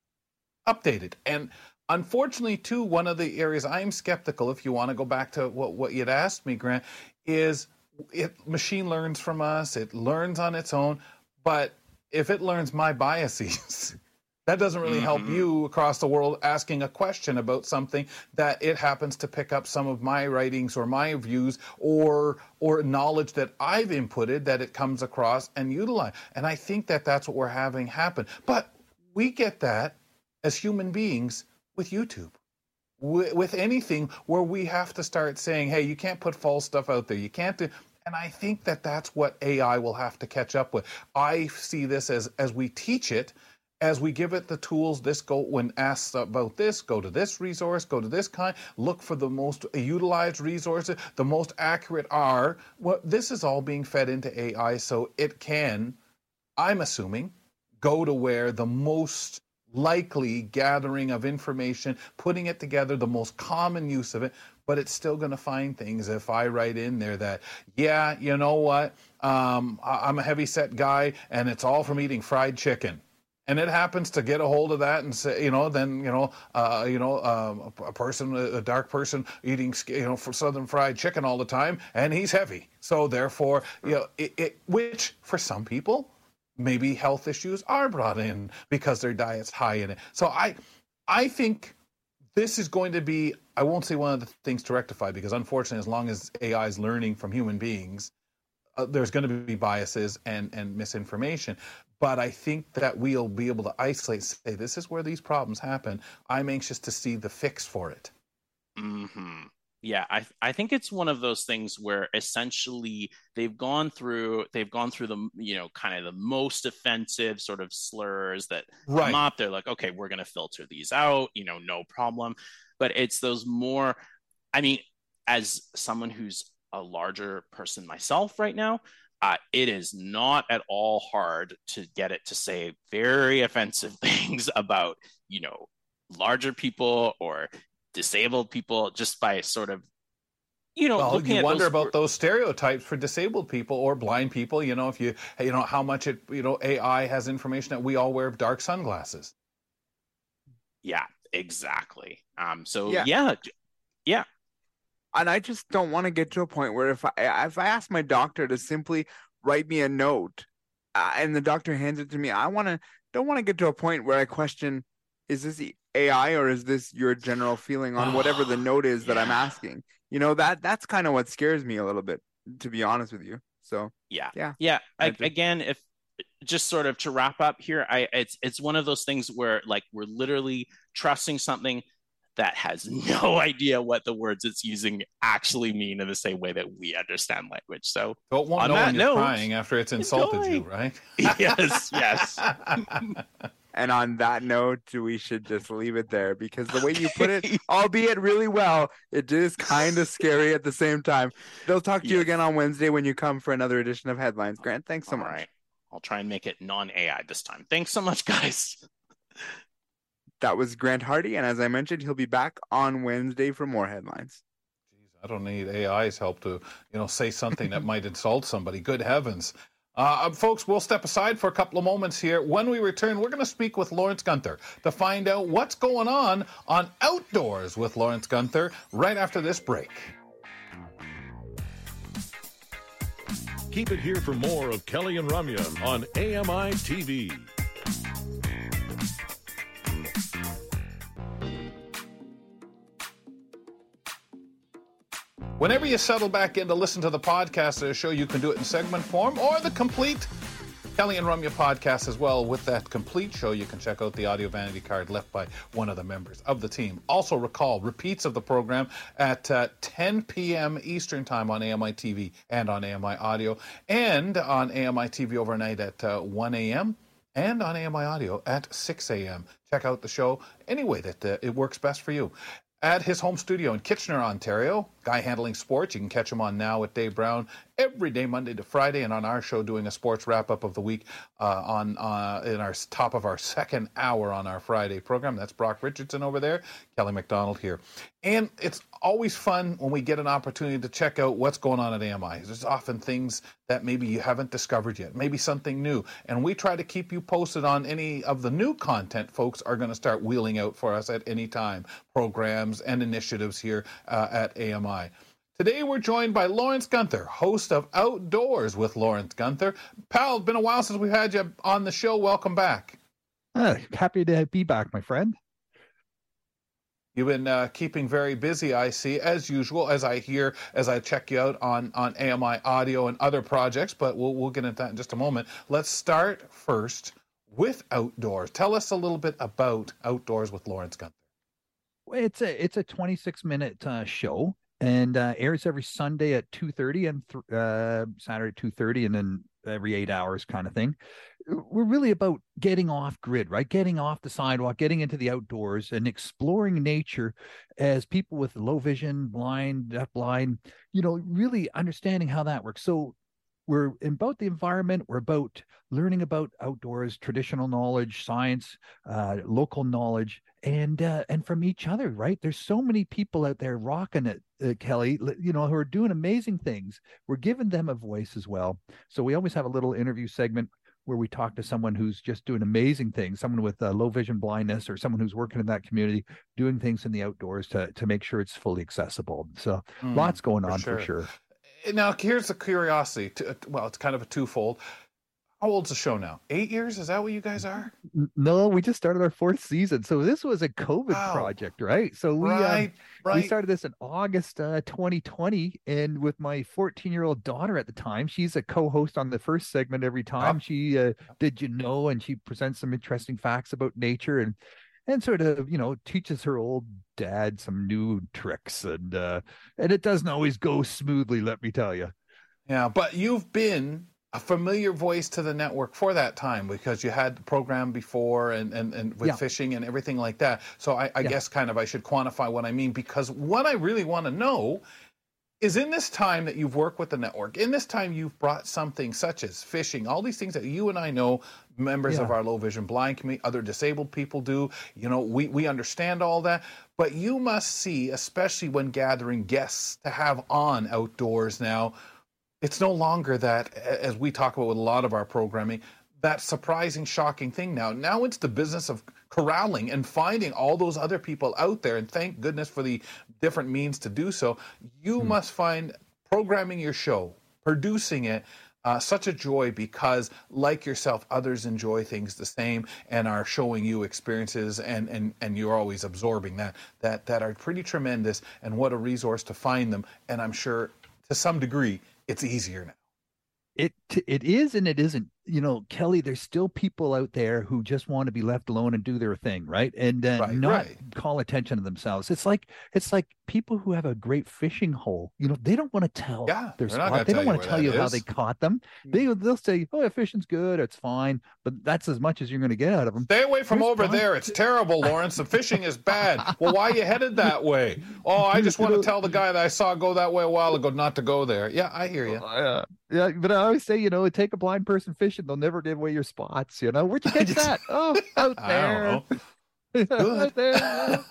updated. And unfortunately, too, one of the areas I'm skeptical, if you want to go back to what, what you'd asked me, Grant, is it machine learns from us, it learns on its own, but if it learns my biases, that doesn't really help mm-hmm. you across the world asking a question about something that it happens to pick up some of my writings or my views or or knowledge that I've inputted that it comes across and utilize. And I think that that's what we're having happen. But we get that as human beings with YouTube. With, with anything where we have to start saying, "Hey, you can't put false stuff out there. You can't do." And I think that that's what AI will have to catch up with. I see this as as we teach it, as we give it the tools. This go when asked about this, go to this resource, go to this kind, look for the most utilized resources, the most accurate are. Well, this is all being fed into AI, so it can. I'm assuming go to where the most likely gathering of information, putting it together, the most common use of it, but it's still going to find things if I write in there that, yeah, you know what, um, I'm a heavy set guy and it's all from eating fried chicken. And it happens to get a hold of that and say, you know, then you know, uh, you know, um, a, a person, a dark person eating, you know, for southern fried chicken all the time, and he's heavy. So therefore, you know, it, it which for some people maybe health issues are brought in because their diet's high in it. So I I think this is going to be I won't say one of the things to rectify because unfortunately as long as AI is learning from human beings uh, there's going to be biases and and misinformation. But I think that we'll be able to isolate, say, this is where these problems happen. I'm anxious to see the fix for it. hmm Yeah, I I think it's one of those things where essentially they've gone through they've gone through the you know kind of the most offensive sort of slurs that Right. come up. They're like, okay, we're gonna filter these out, you know, no problem. But it's those more. I mean, as someone who's a larger person myself right now, uh, it is not at all hard to get it to say very offensive things about you know larger people or disabled people just by sort of you know Well, you at wonder those about those stereotypes for disabled people or blind people. You know, if you, you know, how much it, you know, AI has information that we all wear dark sunglasses. yeah exactly um so Yeah. yeah yeah, and I just don't want to get to a point where if I if I ask my doctor to simply write me a note, uh, and the doctor hands it to me, I want to don't want to get to a point where I question, is this the AI or is this your general feeling on whatever the note is that I'm asking? You know that that's kind of what scares me a little bit, to be honest with you. So yeah Yeah. yeah I I, again if just sort of to wrap up here i it's it's one of those things where like we're literally trusting something that has no idea what the words it's using actually mean in the same way that we understand language so So it won't On know that when you're note, crying after it's insulted you, right? yes yes and on that note, we should just leave it there because the way you put it, albeit really well, it is kind of scary at the same time. They'll talk to you again on Wednesday when you come for another edition of Headlines. Grant, thanks so All much. right. I'll try and make it non AI this time. Thanks so much, guys. That was Grant Hardy, and as I mentioned, he'll be back on Wednesday for more headlines. Jeez, I don't need AI's help to, you know, say something that might insult somebody. Good heavens. Uh, folks, we'll step aside for a couple of moments here. When we return, we're going to speak with Lawrence Gunther to find out what's going on on Outdoors with Lawrence Gunther right after this break. Keep it here for more of Kelly and Ramya on AMI TV. Whenever you settle back in to listen to the podcast of the show, you can do it in segment form or the complete Kelly and Ramya podcast as well. With that complete show, you can check out the audio vanity card left by one of the members of the team. Also, recall repeats of the program at uh, 10 p.m. Eastern Time on AMI TV and on AMI Audio, and on AMI TV overnight at uh, 1 a.m. and on AMI Audio at 6 a.m. Check out the show any way that uh, it works best for you at his home studio in Kitchener, Ontario. Guy handling sports. You can catch him on now with Dave Brown every day, Monday to Friday, and on our show doing a sports wrap up of the week uh, on uh, in our top of our second hour on our Friday program. That's Brock Richardson over there, Kelly McDonald here, and it's always fun when we get an opportunity to check out what's going on at AMI. There's often things that maybe you haven't discovered yet, maybe something new, and we try to keep you posted on any of the new content folks are going to start wheeling out for us at any time, programs and initiatives here uh, at AMI. Today we're joined by Lawrence Gunther, host of Outdoors with Lawrence Gunther. Pal, it's been a while since we've had you on the show. Welcome back. Uh, happy to be back, my friend. You've been uh, keeping very busy, I see, as usual, as I hear, as I check you out on, on AMI audio and other projects, but we'll, we'll get into that in just a moment. Let's start first with Outdoors. Tell us a little bit about Outdoors with Lawrence Gunther. It's a it's a 26 minute uh, show and uh, airs every Sunday at 2:30 and th- uh, Saturday at 2:30 and then every eight hours kind of thing. We're really about getting off grid, right? Getting off the sidewalk, getting into the outdoors, and exploring nature as people with low vision, blind, deaf blind, you know, really understanding how that works. So we're about the environment we're about learning about outdoors traditional knowledge science uh, local knowledge and uh, and from each other right? There's so many people out there rocking it uh, kelly you know who are doing amazing things. We're giving them a voice as well. So we always have a little interview segment where we talk to someone who's just doing amazing things someone with uh, low vision blindness or someone who's working in that community doing things in the outdoors to to make sure it's fully accessible. So Mm, lots going for on sure. for sure Now, here's a curiosity. To, well, it's kind of a twofold. How old's the show now? Eight years? Is that what you guys are? No, we just started our fourth season. So this was a COVID Wow. project, right? So we um, right, right. we started this in August uh, 2020, and with my 14 year old daughter at the time, she's a co-host on the first segment every time. She uh, did you know, and she presents some interesting facts about nature and and sort of you know teaches her old dad some new tricks and uh and it doesn't always go smoothly let me tell you Yeah, but you've been a familiar voice to the network for that time because you had the program before and, and, and with Yeah. fishing and everything like that. So I, I Yeah. guess kind of I should quantify what I mean because what I really want to know is in this time that you've worked with the network, in this time you've brought something such as fishing, all these things that you and I know, members of our low vision blind community, other disabled people do, you know, we, we understand all that. But you must see, especially when gathering guests to have on outdoors now, it's no longer that, as we talk about with a lot of our programming, that surprising, shocking thing now. Now it's the business of corralling and finding all those other people out there. And thank goodness for the different means to do so. You must find programming your show, producing it. Uh, such a joy because, like yourself, others enjoy things the same and are showing you experiences, and, and, and you're always absorbing that that that are pretty tremendous. And what a resource to find them. And I'm sure, to some degree, it's easier now. it it is and it isn't you know kelly there's still people out there who just want to be left alone and do their thing right and uh, Right, not right. call attention to themselves it's like it's like people who have a great fishing hole you know they don't want to tell Yeah, their spot they don't want to tell you how is. they caught them they they'll say oh yeah, fishing's good it's fine but that's as much as you're going to get out of them Stay away from There's over fun. there. It's terrible, Lawrence. The fishing is bad. Well, why are you headed that way? Oh, I just want to tell the guy that I saw go that way a while ago not to go there. Yeah, I hear you. Uh, yeah, but I always say, you know, take a blind person fishing; they'll never give away your spots. You know, where'd you catch that? Oh, out there. Don't know. Out there.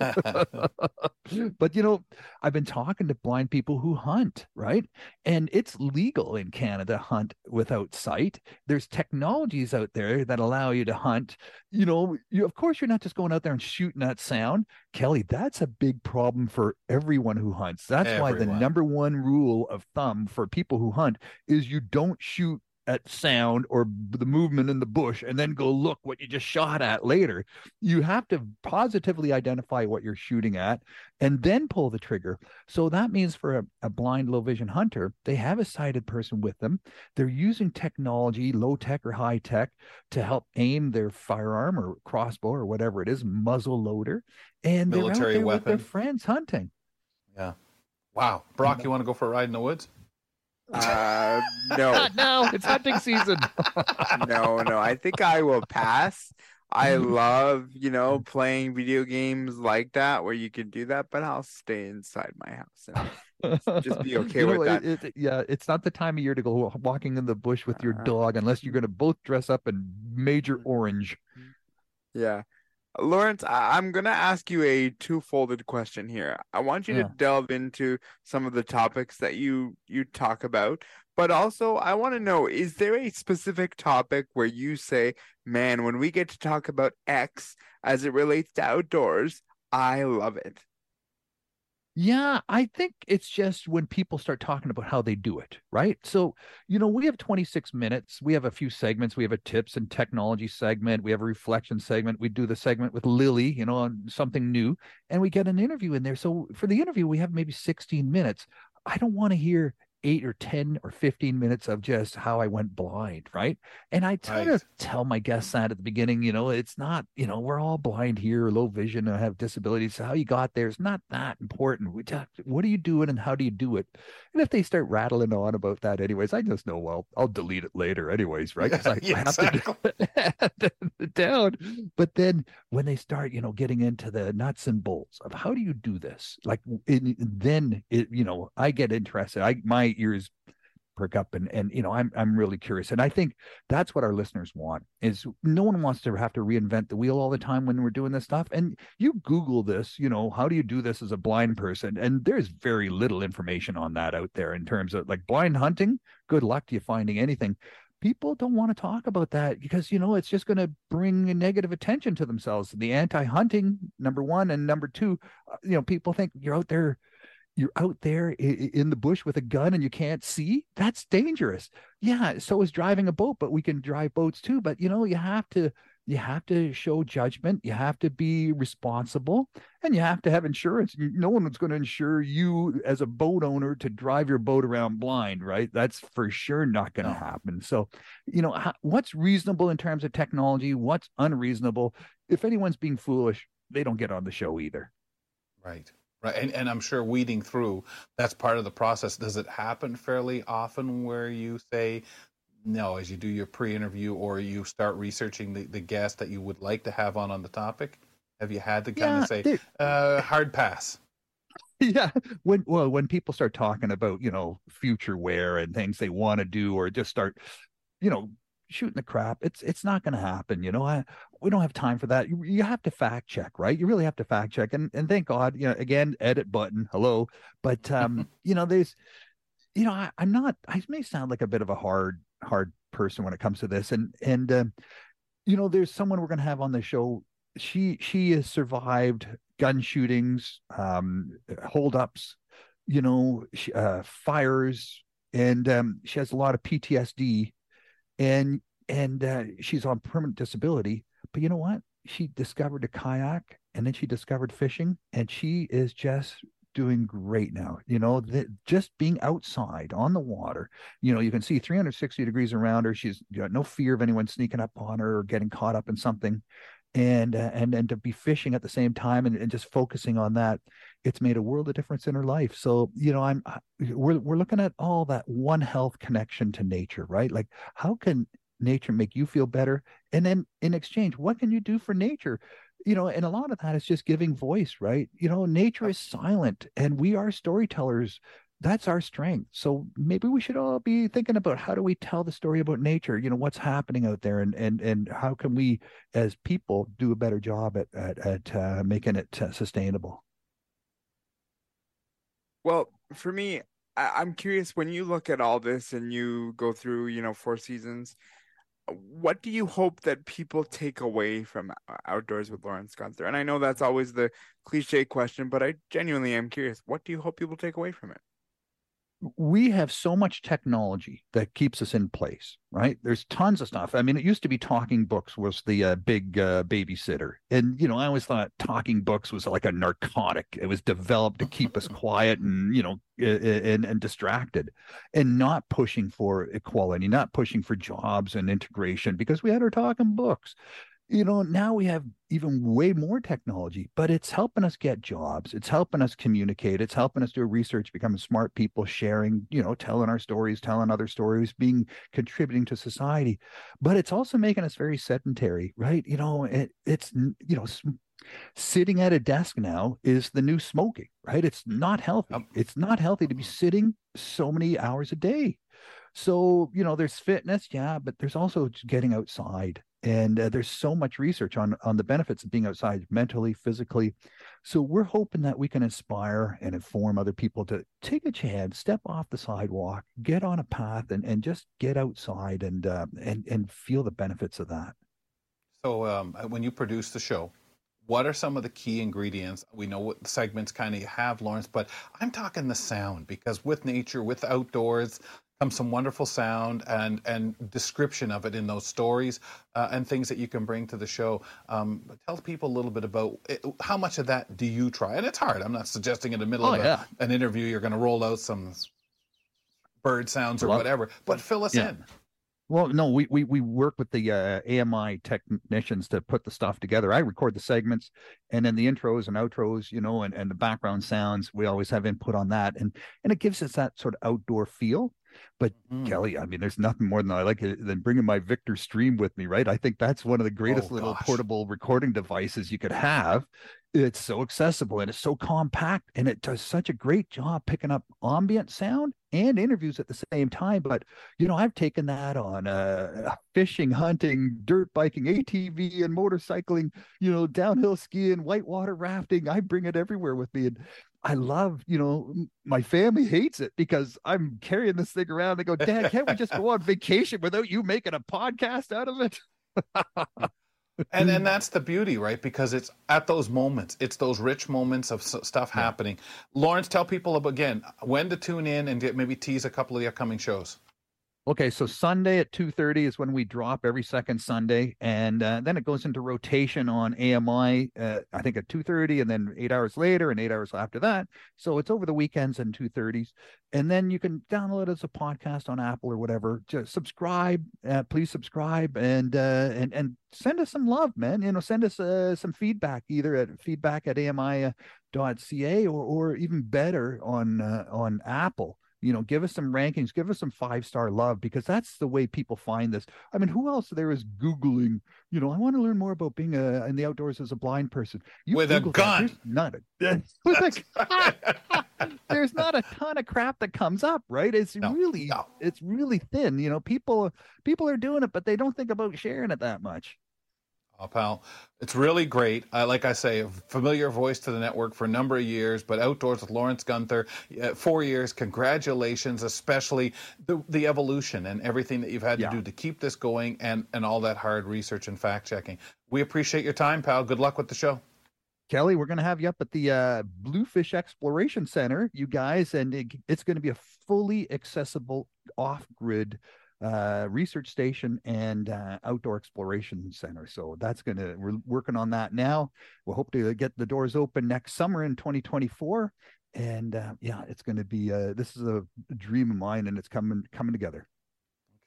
but you know, I've been talking to blind people who hunt, right? And it's legal in Canada to hunt without sight. There's technologies out there that allow you to hunt. You know, you of course you're not just going out there and shooting that sound. Kelly, that's a big problem for everyone who hunts. That's why the number one rule of thumb for people who hunt is you don't shoot at sound or the movement in the bush and then go look what you just shot at later. You have to positively identify what you're shooting at and then pull the trigger. So that means for a, a blind low vision hunter, they have a sighted person with them. They're using technology, low tech or high tech, to help aim their firearm or crossbow or whatever it is, muzzle loader, and they're out Military there with their friends hunting. Yeah. Wow. Brock, you want to go for a ride in the woods? Uh, no, no, it's hunting season. no, no. I think I will pass. I love, you know, playing video games like that where you can do that, but I'll stay inside my house. And Just be okay You know, with it- that. it- yeah, it's not the time of year to go walking in the bush with your Uh, dog unless you're going to both dress up in major Mm-hmm. orange. Yeah. Lawrence, I- I'm going to ask you a two-folded question here. I want you Yeah. to delve into some of the topics that you you talk about, but also I want to know, is there a specific topic where you say, "Man, when we get to talk about X as it relates to outdoors, I love it." Yeah, I think it's just when people start talking about how they do it, right? So, you know, we have 26 minutes. We have a few segments. We have a tips and technology segment. We have a reflection segment. We do the segment with Lily, you know, on something new, and we get an interview in there. So for the interview, we have maybe 16 minutes. I don't want to hear eight or 10 or 15 minutes of just how I went blind, right? And I try to tell my guests that at the beginning, you know, it's not, you know, we're all blind here, low vision, or have disabilities. So how you got there is not that important. We talk, what are you doing and how do you do it? And if they start rattling on about that, anyways, I just know, well, I'll delete it later, anyways, right? 'Cause I, Yeah, I have to down. But then when they start, you know, getting into the nuts and bolts of how do you do this, like, then it, you know, I get interested. I my ears perk up and and you know i'm i'm really curious. And i think that's what our listeners want is no one wants to have to reinvent the wheel all the time when we're doing this stuff. And you google this you know how do you do this as a blind person? And there's very little information on that out there in terms of like blind hunting good luck to you finding anything. People don't want to talk about that because you know it's just going to bring negative attention to themselves. The anti-hunting number one and number two uh, you know people think you're out there you're out there in the bush with a gun and you can't see? That's dangerous. Yeah, so is driving a boat, but we can drive boats too. But you know, you have to you have to show judgment you have to be responsible and you have to have insurance. No one's going to insure you as a boat owner to drive your boat around blind right? That's for sure not going to happen. So you know what's reasonable in terms of technology? What's unreasonable? If anyone's being foolish they don't get on the show either. Right right and, and i'm sure weeding through that's part of the process does it happen fairly often where you say no, as you do your pre-interview or you start researching the, the guest that you would like to have on on the topic? Have you had to kind yeah, of say uh, hard pass? Yeah, when well, when people start talking about you know future wear and things they want to do, or just start, you know, shooting the crap, it's it's not going to happen. You know, I we don't have time for that. You, you have to fact check, right? You really have to fact check, and and thank God, you know, again, edit button, hello, but um, you know, there's you know, I, am not. I may sound like a bit of a hard hard person when it comes to this. And and uh, you know, there's someone we're going to have on the show. She she has survived gun shootings, um, holdups, you know, uh, fires, and um, she has a lot of PTSD, and and uh, she's on permanent disability. But you know what? She discovered a kayak, and then she discovered fishing, and she is just doing great now. You know, just being outside on the water, you know, you can see 360 degrees around her. She's got no fear of anyone sneaking up on her or getting caught up in something. And uh, and and to be fishing at the same time and, and just focusing on that, it's made a world of difference in her life. So you know, I'm we're we're looking at all that one health connection to nature, right? Like how can nature make you feel better and then in exchange what can you do for nature you know, and a lot of that is just giving voice, right? You know, nature is silent and we are storytellers. That's our strength. So maybe we should all be thinking about how do we tell the story about nature? You know, what's happening out there and and and how can we as people do a better job at at, at uh, making it uh, sustainable? Well, for me, I, I'm curious when you look at all this and you go through, you know, four seasons, what do you hope that people take away from outdoors with Lawrence Gunther? And I know that's always the cliche question, but I genuinely am curious. What do you hope people take away from it? We have so much technology that keeps us in place, right? There's tons of stuff. I mean, it used to be talking books was the uh, big uh, babysitter. And, you know, I always thought talking books was like a narcotic. It was developed to keep us quiet and, you know, and, and distracted and not pushing for equality, not pushing for jobs and integration because we had our talking books you know now we have even way more technology but it's helping us get jobs it's helping us communicate it's helping us do research becoming smart people sharing you know telling our stories telling other stories being contributing to society. But it's also making us very sedentary right? You know it, it's you know sitting at a desk now is the new smoking right? It's not healthy. It's not healthy to be sitting so many hours a day. So you know there's fitness yeah but there's also getting outside. And uh, there's so much research on on the benefits of being outside mentally physically. So we're hoping that we can inspire and inform other people to take a chance step off the sidewalk get on a path and, and just get outside and uh, and and feel the benefits of that. So um, uh, when you produce the show what are some of the key ingredients we know what segments kind of have lawrence but i'm talking the sound because with nature with outdoors comes some wonderful sound and and description of it in those stories uh, and things that you can bring to the show. Um, tell people a little bit about it, how much of that do you try? And it's hard. I'm not suggesting in the middle oh, of a, yeah. an interview you're going to roll out some bird sounds or whatever, but fill us yeah. in. Well, no, we we we work with the uh, AMI technicians to put the stuff together. I record the segments, and then the intros and outros, you know, and, and the background sounds. We always have input on that, and and it gives us that sort of outdoor feel. But mm. Kelly, I mean, there's nothing more than I like it than bringing my Victor Stream with me, right? I think that's one of the greatest oh, little gosh. portable recording devices you could have. It's so accessible and it's so compact and it does such a great job picking up ambient sound and interviews at the same time. But you know, I've taken that on uh, fishing, hunting, dirt biking, ATV, and motorcycling. You know, downhill skiing, whitewater rafting. I bring it everywhere with me, and I love, you know, my family hates it because I'm carrying this thing around. They go, Dad, can't we just go on vacation without you making a podcast out of it? and and that's the beauty, right? Because it's at those moments, it's those rich moments of stuff yeah. happening. Lawrence, tell people again when to tune in and get, maybe tease a couple of the upcoming shows. Okay, so Sunday at 2:30 is when we drop every second Sunday and uh, then it goes into rotation on AMI uh, I think at 2:30 and then 8 hours later and 8 hours after that. So it's over the weekends and 2:30s. And then you can download it as a podcast on Apple or whatever. Just subscribe, uh, please subscribe and uh, and and send us some love, man. You know, send us uh, some feedback either at feedback at ami.ca or or even better on uh, on Apple you know give us some rankings give us some five star love because that's the way people find this. I mean who else there is googling you know i want to learn more about being a, in the outdoors as a blind person. You with Google a gun. not a, with a there's not a ton of crap that comes up right? It's no, really no. it's really thin you know people people are doing it but they don't think about sharing it that much pal, it's really great. Uh, like I say, a familiar voice to the network for a number of years, but outdoors with Lawrence Gunther, uh, four years. Congratulations, especially the the evolution and everything that you've had yeah. to do to keep this going, and and all that hard research and fact checking. We appreciate your time, pal. Good luck with the show. Kelly, we're going to have you up at the uh, Bluefish Exploration Center, you guys, and it, it's going to be a fully accessible off grid uh, research station and uh, outdoor exploration center. So that's going to, we're working on that now. We'll hope to get the doors open next summer in 2024. And uh, yeah, it's going to be, uh, this is a dream of mine and it's coming, coming together.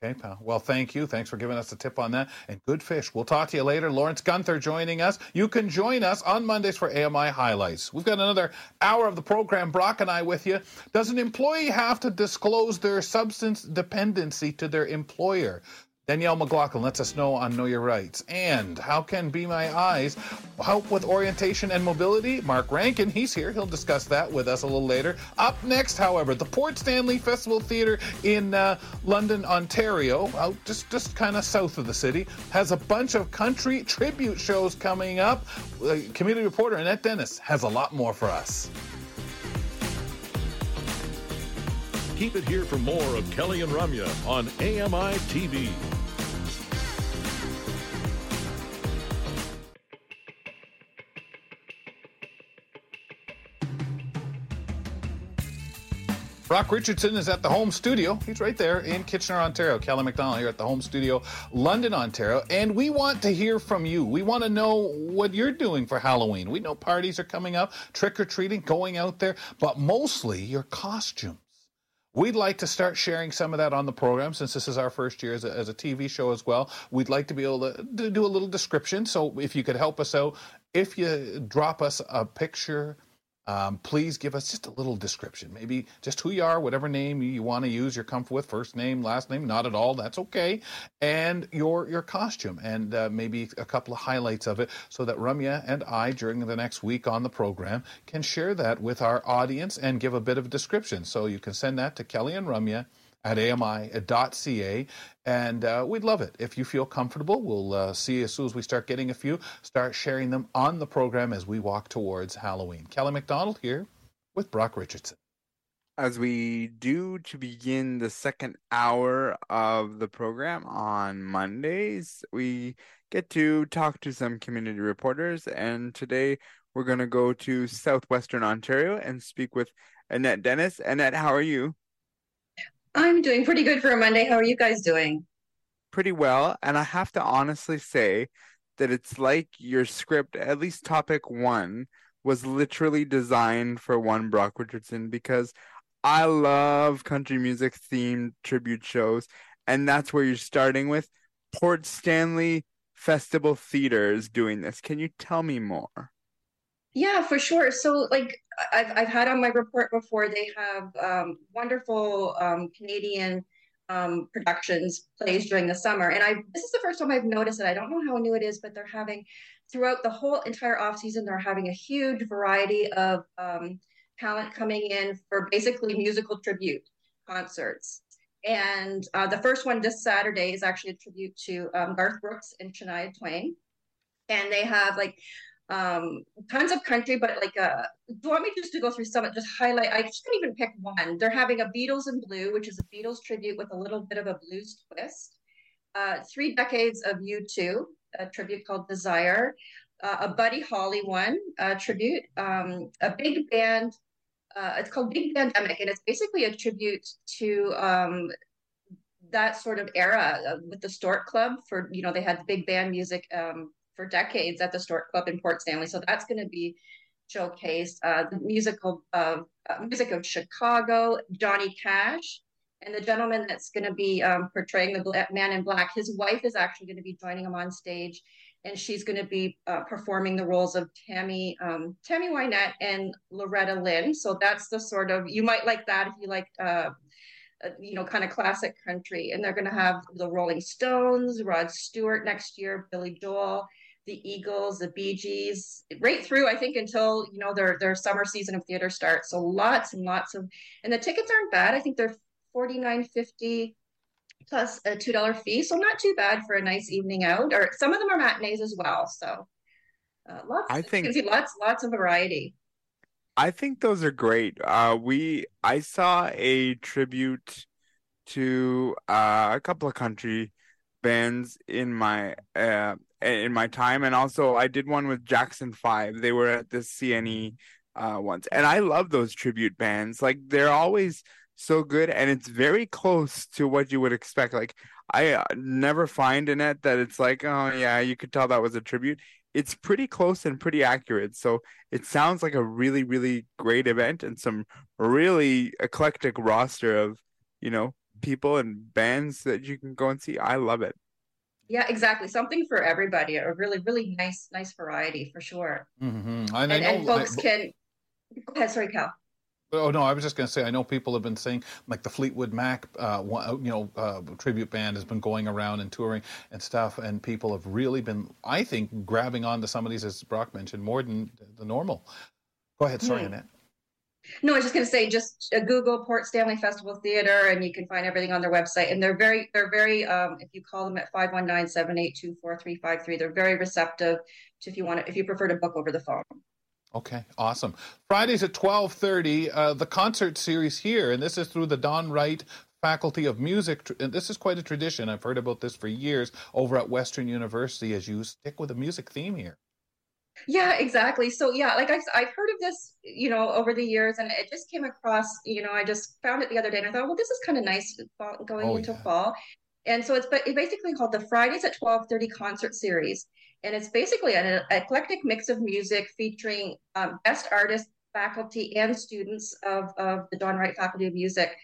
Okay, pal. Well, thank you. Thanks for giving us a tip on that. And good fish. We'll talk to you later. Lawrence Gunther joining us. You can join us on Mondays for AMI highlights. We've got another hour of the program. Brock and I with you. Does an employee have to disclose their substance dependency to their employer? Danielle McLaughlin lets us know on Know Your Rights. And how can Be My Eyes help with orientation and mobility? Mark Rankin, he's here. He'll discuss that with us a little later. Up next, however, the Port Stanley Festival Theatre in uh, London, Ontario, out just, just kind of south of the city, has a bunch of country tribute shows coming up. Uh, community reporter Annette Dennis has a lot more for us. Keep it here for more of Kelly and Ramya on AMI TV. Brock Richardson is at the home studio. He's right there in Kitchener, Ontario. Kelly McDonald here at the home studio, London, Ontario. And we want to hear from you. We want to know what you're doing for Halloween. We know parties are coming up, trick or treating, going out there, but mostly your costumes. We'd like to start sharing some of that on the program since this is our first year as a, as a TV show as well. We'd like to be able to do a little description. So if you could help us out, if you drop us a picture um, please give us just a little description. Maybe just who you are, whatever name you want to use, you're comfortable with, first name, last name, not at all, that's okay. And your your costume, and uh, maybe a couple of highlights of it, so that Ramya and I, during the next week on the program, can share that with our audience and give a bit of a description. So you can send that to Kelly and Ramya at ami.ca. And uh, we'd love it. If you feel comfortable, we'll uh, see as soon as we start getting a few, start sharing them on the program as we walk towards Halloween. Kelly McDonald here with Brock Richardson. As we do to begin the second hour of the program on Mondays, we get to talk to some community reporters. And today we're going to go to Southwestern Ontario and speak with Annette Dennis. Annette, how are you? I'm doing pretty good for a Monday. How are you guys doing? Pretty well. And I have to honestly say that it's like your script, at least topic one, was literally designed for one Brock Richardson because I love country music themed tribute shows. And that's where you're starting with. Port Stanley Festival Theater is doing this. Can you tell me more? Yeah, for sure. So, like I've I've had on my report before, they have um, wonderful um, Canadian um, productions plays during the summer, and I this is the first time I've noticed it. I don't know how new it is, but they're having throughout the whole entire off season, they're having a huge variety of um, talent coming in for basically musical tribute concerts. And uh, the first one this Saturday is actually a tribute to um, Garth Brooks and Shania Twain, and they have like um, tons of country, but like, uh, do you want me just to go through some, just highlight? I just can't even pick one. They're having a Beatles in Blue, which is a Beatles tribute with a little bit of a blues twist. Uh, three decades of U2, a tribute called Desire. Uh, a Buddy Holly one, a tribute. Um, a big band. Uh, it's called Big Bandemic, and it's basically a tribute to um, that sort of era uh, with the Stork Club for you know they had big band music um, for decades at the Stork Club in Port Stanley, so that's going to be showcased. Uh, the musical uh, music of Chicago, Johnny Cash, and the gentleman that's going to be um, portraying the man in black. His wife is actually going to be joining him on stage, and she's going to be uh, performing the roles of Tammy um, Tammy Wynette and Loretta Lynn. So that's the sort of you might like that if you like. Uh, uh, you know, kind of classic country, and they're going to have the Rolling Stones, Rod Stewart next year, Billy Joel, the Eagles, the Bee Gees, right through I think until you know their their summer season of theater starts. So lots and lots of, and the tickets aren't bad. I think they're forty nine fifty plus a two dollar fee, so not too bad for a nice evening out. Or some of them are matinees as well. So uh, lots. I think you can see lots lots of variety. I think those are great. Uh, we I saw a tribute to uh, a couple of country bands in my uh, in my time, and also I did one with Jackson Five. They were at the CNE uh, once, and I love those tribute bands. Like they're always so good, and it's very close to what you would expect. Like I uh, never find in it that it's like, oh yeah, you could tell that was a tribute. It's pretty close and pretty accurate. So it sounds like a really, really great event and some really eclectic roster of, you know, people and bands that you can go and see. I love it. Yeah, exactly. Something for everybody. A really, really nice, nice variety for sure. Mm-hmm. And, and, and, folks I, can. Go ahead, sorry, Cal. Oh no, I was just going to say I know people have been saying like the Fleetwood Mac, uh, you know, uh, tribute band has been going around and touring and stuff, and people have really been, I think, grabbing on to some of these as Brock mentioned more than the normal. Go ahead, sorry, mm. Annette. No, I was just going to say, just uh, Google Port Stanley Festival Theater, and you can find everything on their website. And they're very, they're very. Um, if you call them at 519-782-4353, they're very receptive to if you want to, if you prefer to book over the phone. Okay, awesome. Fridays at twelve thirty, uh, the concert series here, and this is through the Don Wright Faculty of Music. And this is quite a tradition. I've heard about this for years over at Western University. As you stick with a music theme here. Yeah, exactly. So yeah, like I, I've heard of this, you know, over the years, and it just came across. You know, I just found it the other day, and I thought, well, this is kind of nice going oh, into yeah. fall. And so it's basically called the Fridays at twelve thirty concert series, and it's basically an eclectic mix of music featuring um, best artists, faculty, and students of of the Don Wright Faculty of Music.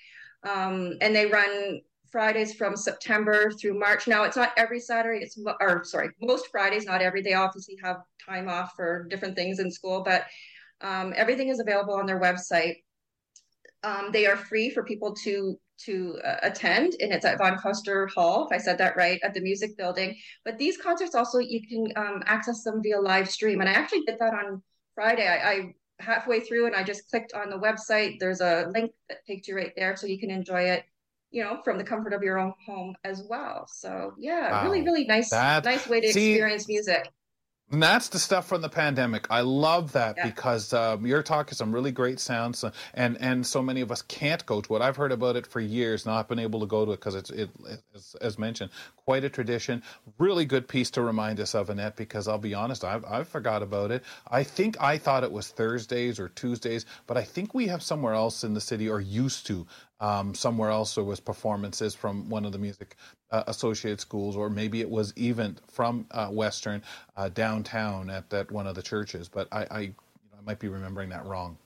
Um, and they run Fridays from September through March. Now it's not every Saturday. It's or sorry, most Fridays, not every. They obviously have time off for different things in school, but um, everything is available on their website. Um, they are free for people to to uh, attend, and it's at Von Kuster Hall, if I said that right, at the Music Building. But these concerts also you can um, access them via live stream, and I actually did that on Friday. I, I halfway through, and I just clicked on the website. There's a link that takes you right there, so you can enjoy it you know, from the comfort of your own home as well. So yeah, wow. really, really nice, that, nice way to see, experience music. And that's the stuff from the pandemic. I love that yeah. because um, you're talking some really great sounds, uh, and and so many of us can't go to it. I've heard about it for years, not been able to go to it because it's it, as, as, mentioned, quite a tradition. Really good piece to remind us of, Annette. Because I'll be honest, I've I've forgot about it. I think I thought it was Thursdays or Tuesdays, but I think we have somewhere else in the city or used to um, somewhere else there was performances from one of the music uh, associated schools, or maybe it was even from uh, Western uh, downtown at that one of the churches. But I, I, you know, I might be remembering that wrong.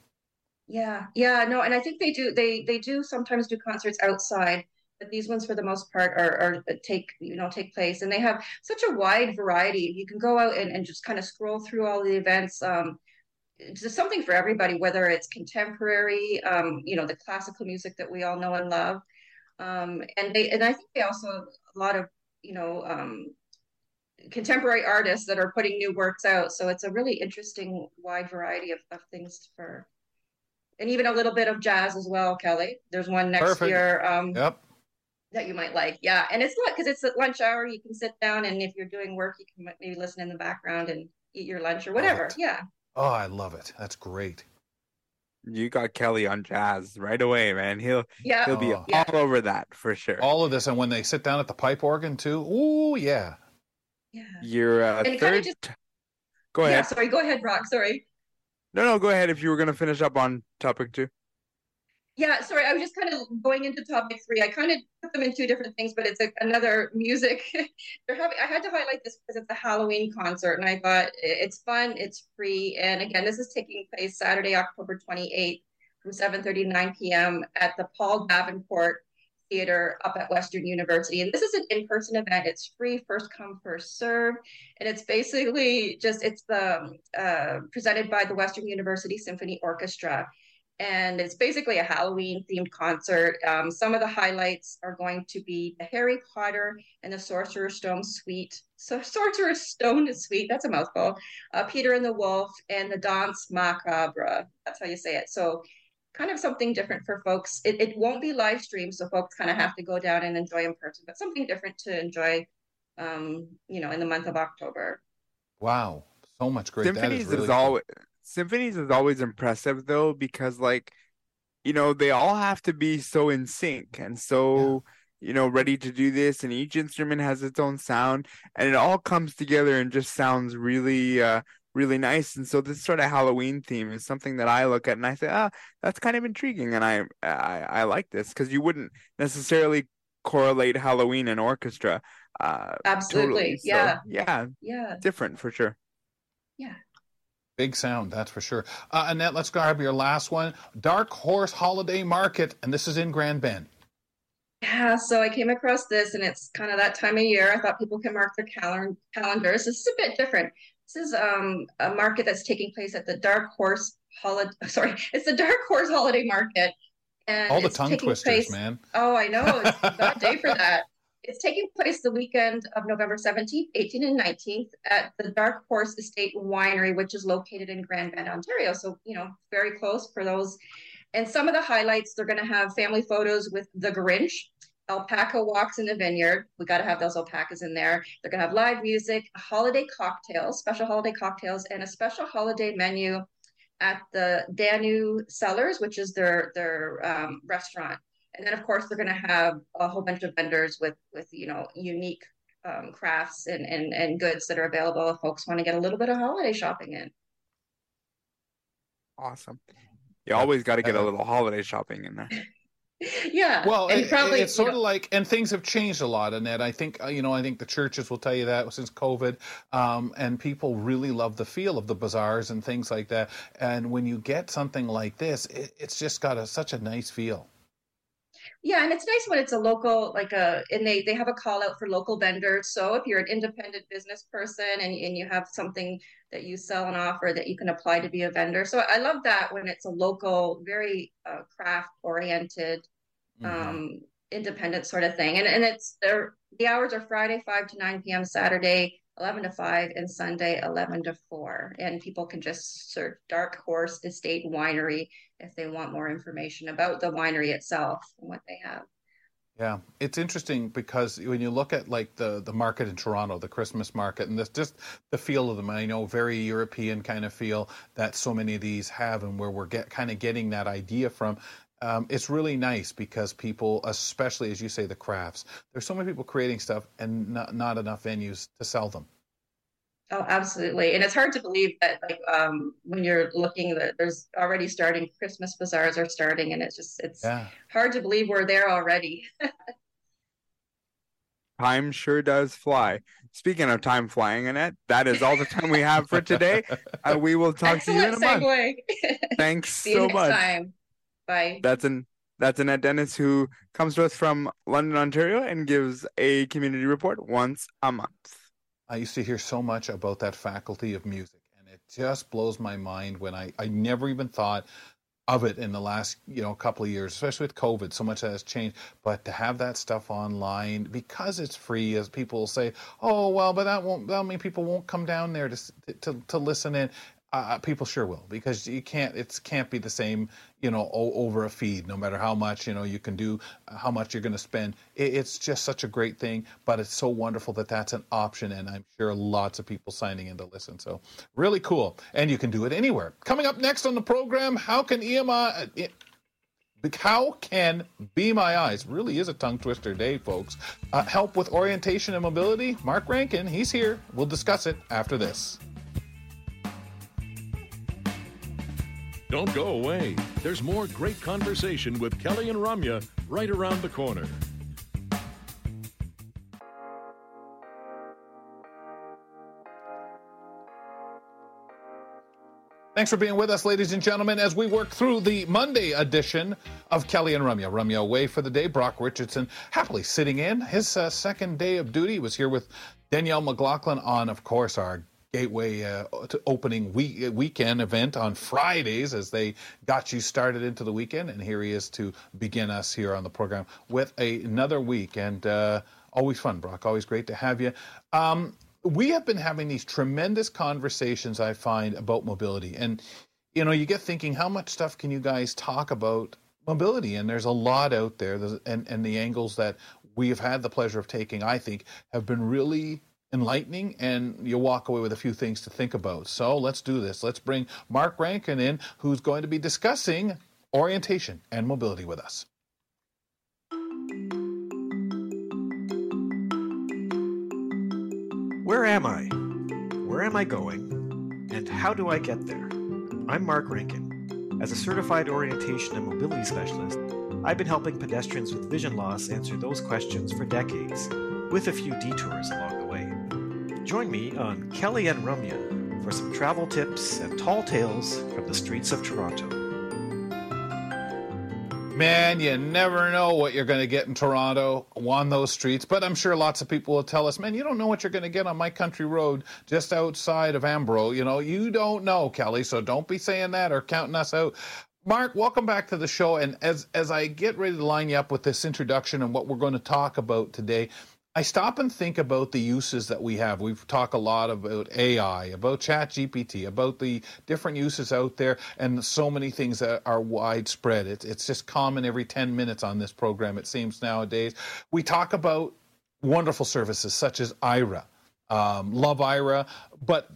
Yeah, yeah, no, and I think they do. They they do sometimes do concerts outside, but these ones for the most part are, are uh, take you know take place, and they have such a wide variety. You can go out and, and just kind of scroll through all the events. Um, it's something for everybody, whether it's contemporary, um, you know, the classical music that we all know and love. Um, and they, and I think they also, lot of, you know, um, contemporary artists that are putting new works out. So it's a really interesting wide variety of, of things for, and even a little bit of jazz as well, Kelly. There's one next Perfect. year. Um, yep. That you might like, yeah, and it's not because it's at lunch hour. You can sit down, and if you're doing work, you can maybe listen in the background and eat your lunch or whatever. Yeah. Oh, I love it. That's great. You got Kelly on jazz right away, man. He'll yeah. he'll be oh. all over that for sure. All of this, and when they sit down at the pipe organ too. Ooh, yeah. Yeah. Your uh, third. Just... Go ahead. Yeah, sorry. Go ahead, Brock. Sorry. No, no. Go ahead. If you were going to finish up on topic two. Yeah, sorry, I was just kind of going into topic three. I kind of put them in two different things, but it's a, another music. They're having. I had to highlight this because it's a Halloween concert, and I thought it's fun, it's free, and again, this is taking place Saturday, October twenty eighth, from seven thirty to nine p.m. at the Paul Davenport Theater up at Western University. And this is an in-person event. It's free, first come, first serve, and it's basically just it's the uh, presented by the Western University Symphony Orchestra and it's basically a Halloween themed concert. Um, some of the highlights are going to be the Harry Potter and the Sorcerer's Stone Suite. So Sorcerer's Stone Suite, that's a mouthful. Uh, Peter and the Wolf and the Danse Macabre. That's how you say it. So kind of something different for folks. It, it won't be live streamed, so folks kind of have to go down and enjoy in person, but something different to enjoy, um, you know, in the month of October. Wow, so much great. Symphonies is, really is always symphonies is always impressive though because like you know they all have to be so in sync and so yeah. you know ready to do this and each instrument has its own sound and it all comes together and just sounds really uh really nice and so this sort of halloween theme is something that i look at and i say ah that's kind of intriguing and i i, I like this because you wouldn't necessarily correlate halloween and orchestra uh absolutely totally. So, yeah yeah yeah different for sure yeah Big sound, that's for sure. Uh, Annette, let's grab your last one. Dark Horse Holiday Market, and this is in Grand Bend. Yeah, so I came across this, and it's kind of that time of year. I thought people can mark their cal- calendars. This is a bit different. This is um, a market that's taking place at the Dark Horse Holiday. Sorry, it's the Dark Horse Holiday Market, and all the tongue twisters, place... man. Oh, I know. It's a bad day for that. It's taking place the weekend of November 17th, 18th, and 19th at the Dark Horse Estate Winery, which is located in Grand Bend, Ontario. So, you know, very close for those. And some of the highlights, they're going to have family photos with the Grinch, alpaca walks in the vineyard. We got to have those alpacas in there. They're going to have live music, holiday cocktails, special holiday cocktails, and a special holiday menu at the Danu Cellars, which is their their um, restaurant and then of course they're going to have a whole bunch of vendors with with you know unique um, crafts and, and and goods that are available if folks want to get a little bit of holiday shopping in. Awesome. You always got to get a little holiday shopping in there. Yeah well and it, probably, it's sort of like and things have changed a lot in that. I think uh, you know i think the churches will tell you that since covid um, and people really love the feel of the bazaars and things like that. And when you get something like this it, it's just got a, such a nice feel yeah, and it's nice when it's a local, like a, and they they have a call out for local vendors. So if you're an independent business person and and you have something that you sell and offer that you can apply to be a vendor. So I love that when it's a local, very uh, craft oriented, mm-hmm. um, independent sort of thing. And and it's there. The hours are Friday five to nine p.m. Saturday 11 to 5 and Sunday 11 to 4. And people can just search Dark Horse Estate Winery if they want more information about the winery itself and what they have. Yeah, it's interesting because when you look at like the the market in Toronto, the Christmas market, and this just the feel of them. I know very European kind of feel that so many of these have, and where we're get kind of getting that idea from. Um, it's really nice because people, especially as you say, the crafts. There's so many people creating stuff and not not enough venues to sell them. Oh, absolutely. And it's hard to believe that like um, when you're looking that there's already starting Christmas bazaars are starting and it's just it's yeah. hard to believe we're there already. time sure does fly. Speaking of time flying, Annette, that is all the time we have for today. Uh, we will talk Excellent to you in a segue. month. Thanks See so you next much. Time. Bye. That's an that's Annette Dennis who comes to us from London, Ontario, and gives a community report once a month. I used to hear so much about that faculty of music, and it just blows my mind when I, I never even thought of it in the last you know couple of years, especially with COVID. So much has changed, but to have that stuff online because it's free, as people say, oh well, but that won't that mean people won't come down there to to to listen in uh, people sure will because you can't it can't be the same you know over a feed no matter how much you know you can do uh, how much you're going to spend it, it's just such a great thing but it's so wonderful that that's an option and i'm sure lots of people signing in to listen so really cool and you can do it anywhere coming up next on the program how can emi it, uh, how can Be My Eyes really is a tongue twister day, folks? Uh, help with orientation and mobility? Mark Rankin, he's here. We'll discuss it after this. Don't go away. There's more great conversation with Kelly and Ramya right around the corner. Thanks for being with us, ladies and gentlemen, as we work through the Monday edition of Kelly and Ramya. Ramya away for the day. Brock Richardson happily sitting in his uh, second day of duty. He was here with Danielle McLaughlin on, of course, our Gateway uh, opening week, weekend event on Fridays as they got you started into the weekend. And here he is to begin us here on the program with a, another week. And uh, always fun, Brock. Always great to have you. Um, we have been having these tremendous conversations, I find, about mobility. And, you know, you get thinking, how much stuff can you guys talk about mobility? And there's a lot out there. And, and the angles that we have had the pleasure of taking, I think, have been really enlightening and you walk away with a few things to think about. So let's do this. Let's bring Mark Rankin in, who's going to be discussing orientation and mobility with us. Where am I? Where am I going? And how do I get there? I'm Mark Rankin. As a certified orientation and mobility specialist, I've been helping pedestrians with vision loss answer those questions for decades, with a few detours along the way. Join me on Kelly and Ramya for some travel tips and tall tales from the streets of Toronto. Man, you never know what you're going to get in Toronto on those streets. But I'm sure lots of people will tell us, man, you don't know what you're going to get on my country road just outside of Ambro. You know, you don't know, Kelly. So don't be saying that or counting us out. Mark, welcome back to the show. And as as I get ready to line you up with this introduction and what we're going to talk about today, I stop and think about the uses that we have. We've talked a lot about AI, about Chat GPT, about the different uses out there, and so many things that are widespread. It's, it's just common every 10 minutes on this program, it seems nowadays. We talk about wonderful services such as Aira. Um, love Aira, but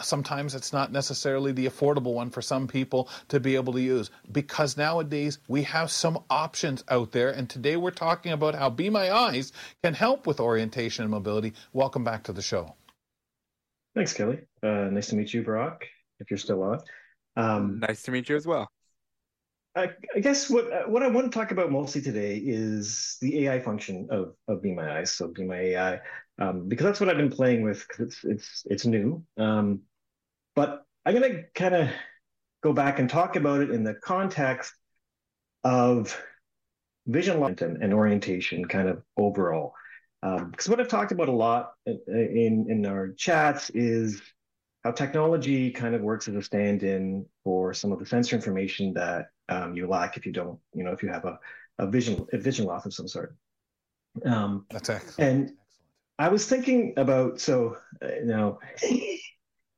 sometimes it's not necessarily the affordable one for some people to be able to use because nowadays we have some options out there. And today we're talking about how Be My Eyes can help with orientation and mobility. Welcome back to the show. Thanks, Kelly. Uh, nice to meet you, Brock, if you're still on. Um, nice to meet you as well. I, I, guess what uh, what I want to talk about mostly today is the AI function of of Be My Eyes. So Be My AI um, because that's what I've been playing with because it's it's it's new. Um, but I'm gonna kind of go back and talk about it in the context of vision alignment and orientation, kind of overall. Because um, what I've talked about a lot in in our chats is how technology kind of works as a stand-in for some of the sensor information that um, you lack if you don't, you know, if you have a, a vision a vision loss of some sort. Um, That's excellent. And I was thinking about so uh, you know,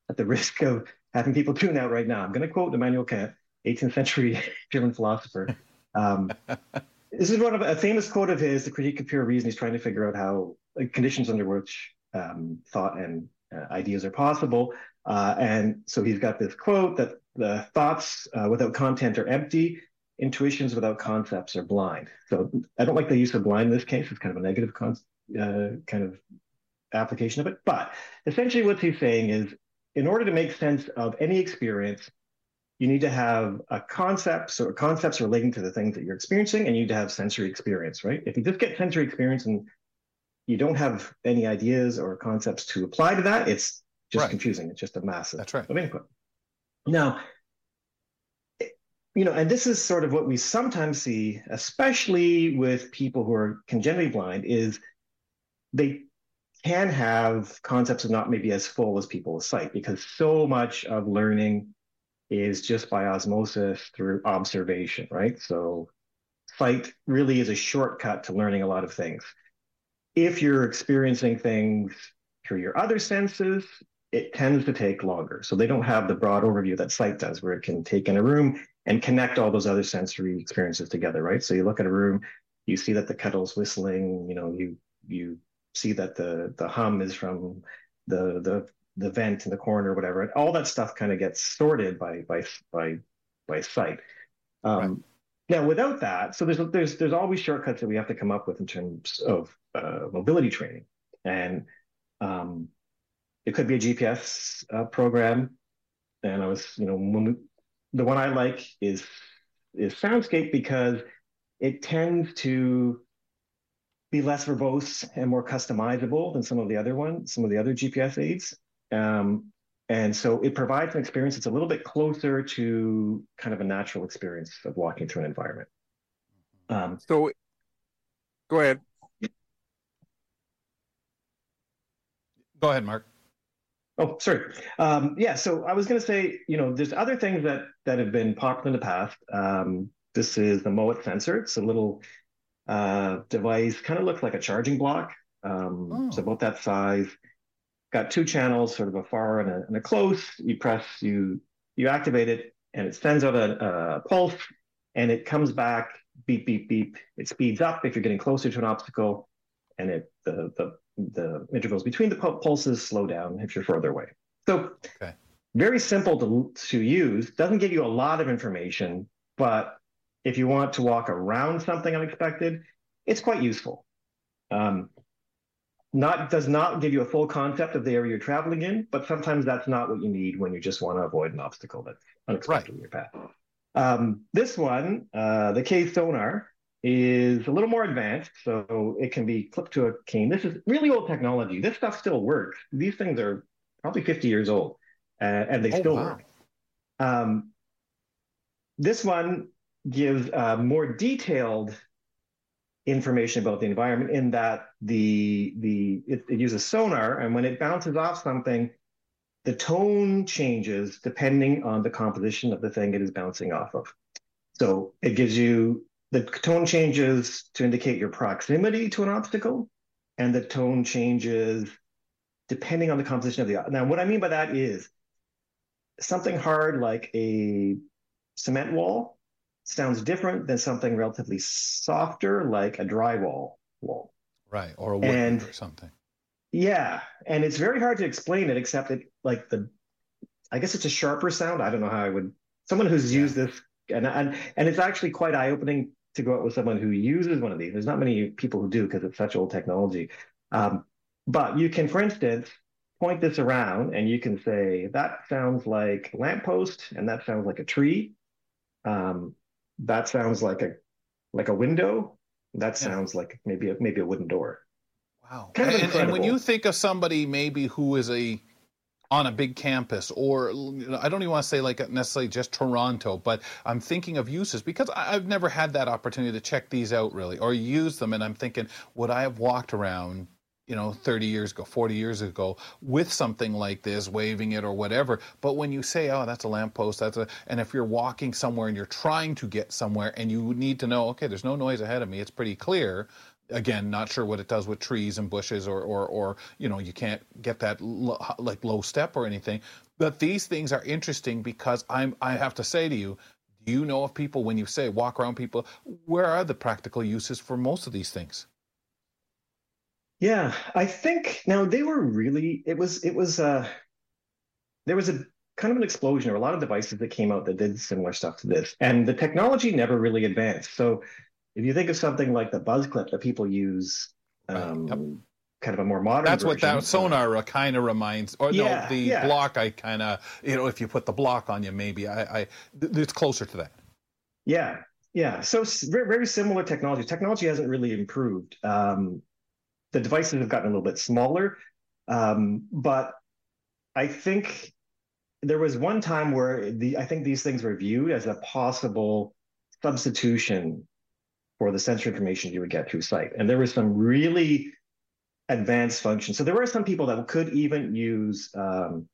at the risk of having people tune out right now, I'm going to quote Immanuel Kant, 18th century German philosopher. Um, this is one of a famous quote of his, the critique of pure reason. He's trying to figure out how like, conditions under which um, thought and uh, ideas are possible. Uh, and so he's got this quote that the thoughts uh, without content are empty, intuitions without concepts are blind. So I don't like the use of blind in this case. It's kind of a negative concept uh, kind of application of it. But essentially, what he's saying is, in order to make sense of any experience, you need to have a concept, so concepts relating to the things that you're experiencing, and you need to have sensory experience, right? If you just get sensory experience and you don't have any ideas or concepts to apply to that, it's just right. confusing. It's just a massive That's right. of input. Now, you know, and this is sort of what we sometimes see, especially with people who are congenitally blind, is they can have concepts of not maybe as full as people sight because so much of learning is just by osmosis through observation, right? So sight really is a shortcut to learning a lot of things. If you're experiencing things through your other senses, it tends to take longer. So they don't have the broad overview that sight does, where it can take in a room and connect all those other sensory experiences together, right? So you look at a room, you see that the kettle's whistling, you know, you you see that the the hum is from the the the vent in the corner or whatever. And all that stuff kind of gets sorted by by by by sight. Um, right. Now, without that, so there's there's there's always shortcuts that we have to come up with in terms of uh, mobility training, and um, it could be a GPS uh, program. And I was, you know, we the one I like is is Soundscape because it tends to be less verbose and more customizable than some of the other ones, some of the other GPS aids. Um, and so it provides an experience that's a little bit closer to kind of a natural experience of walking through an environment. Um, so, go ahead. Go ahead, Mark. Oh, sorry. Um, yeah, so I was going to say, you know, there's other things that that have been popular in the past. Um, this is the Mowat sensor. It's a little uh, device, kind of looks like a charging block. Um, oh. It's about that size. Got two channels, sort of a far and a, and a close. You press, you you activate it, and it sends out a, a pulse, and it comes back beep beep beep. It speeds up if you're getting closer to an obstacle, and it the the the intervals between the pulses slow down if you're further away. So okay. very simple to to use. Doesn't give you a lot of information, but if you want to walk around something unexpected, it's quite useful. Um, not does not give you a full concept of the area you're traveling in, but sometimes that's not what you need when you just want to avoid an obstacle that's unexpected right. in your path. Um, this one, uh, the K sonar, is a little more advanced, so it can be clipped to a cane. This is really old technology. This stuff still works. These things are probably 50 years old, uh, and they oh, still wow. work. Um, this one gives uh, more detailed information about the environment in that the the it, it, uses sonar and when it bounces off something the tone changes depending on the composition of the thing it is bouncing off of. So it gives you the tone changes to indicate your proximity to an obstacle and the tone changes depending on the composition of the now what i mean by that is something hard like a cement wall sounds different than something relatively softer like a drywall wall. Right, or a wood and, or something. Yeah, and it's very hard to explain it except that like the I guess it's a sharper sound. I don't know how I would someone who's yeah. used this and and and it's actually quite eye-opening to go out with someone who uses one of these. There's not many people who do because it's such old technology. Um, but you can, for instance, point this around and you can say that sounds like a lamppost and that sounds like a tree. Um, that sounds like a like a window. That sounds yeah. like maybe a, maybe a wooden door. Wow. Kind of and, and, when you think of somebody maybe who is a on a big campus, or I don't even want to say like necessarily just Toronto, but I'm thinking of uses because I've never had that opportunity to check these out really or use them, and I'm thinking, would I have walked around you know 30 years ago 40 years ago with something like this waving it or whatever. But when you say oh that's a lamppost that's a and if you're walking somewhere and you're trying to get somewhere and you need to know okay there's no noise ahead of me it's pretty clear. Again not sure what it does with trees and bushes or or, or you know you can't get that lo, like low step or anything. But these things are interesting because i'm i have to say to you do you know of people when you say walk around people where are the practical uses for most of these things yeah, I think now they were really it was it was uh there was a kind of an explosion or a lot of devices that came out that did similar stuff to this. And the technology never really advanced. So if you think of something like the BuzzClip that people use um, yep. kind of a more modern That's version, what that sonar uh, kind of reminds or yeah, no, the yeah. block I kind of you know if you put the block on you maybe I I it's closer to that. Yeah. Yeah, so very, very similar technology. Technology hasn't really improved. Um, the devices have gotten a little bit smaller. Um, but I think there was one time where the I think these things were viewed as a possible substitution for the sensor information you would get through sight. And there was some really advanced functions. So there were some people that could even use. Um,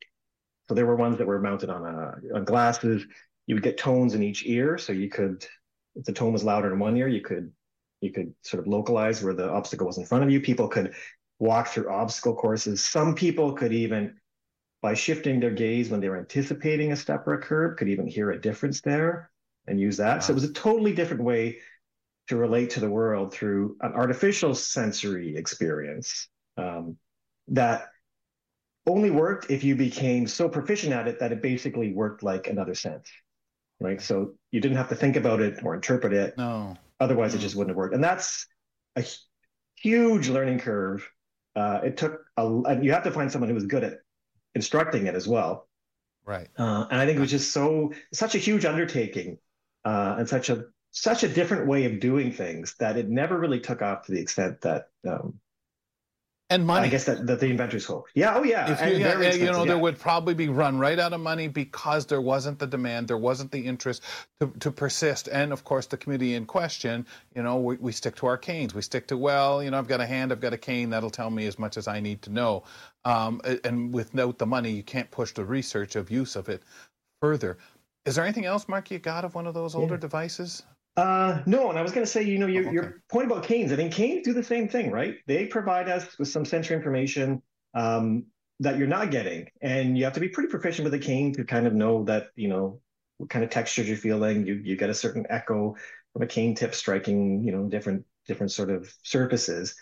so there were ones that were mounted on, a, on glasses. You would get tones in each ear, so you could, if the tone was louder in one ear, you could you could sort of localize where the obstacle was in front of you. People could walk through obstacle courses. Some people could even, by shifting their gaze when they were anticipating a step or a curb, could even hear a difference there and use that. Wow. So it was a totally different way to relate to the world through an artificial sensory experience um, that only worked if you became so proficient at it that it basically worked like another sense right so you didn't have to think about it or interpret it no Otherwise, it just wouldn't have worked. And that's a huge learning curve. Uh, it took a, and you have to find someone who was good at instructing it as well. Right. Uh, and I think it was just so such a huge undertaking uh, and such a such a different way of doing things that it never really took off to the extent that um, and money. I guess that, that the inventors hoped. Yeah. Oh, yeah. If you, yeah, you know, yeah. there would probably be run right out of money because there wasn't the demand, there wasn't the interest to, to persist. And of course, the committee in question, you know, we, we stick to our canes. We stick to, well, you know, I've got a hand, I've got a cane, that'll tell me as much as I need to know. Um, and without the money, you can't push the research of use of it further. Is there anything else, Mark, you got of one of those older yeah. devices? Uh, no, and I was going to say, you know, your, oh, okay. your point about canes. I mean, canes do the same thing, right? They provide us with some sensory information um, that you're not getting, and you have to be pretty proficient with a cane to kind of know that, you know, what kind of textures you're feeling. You you get a certain echo from a cane tip striking, you know, different different sort of surfaces.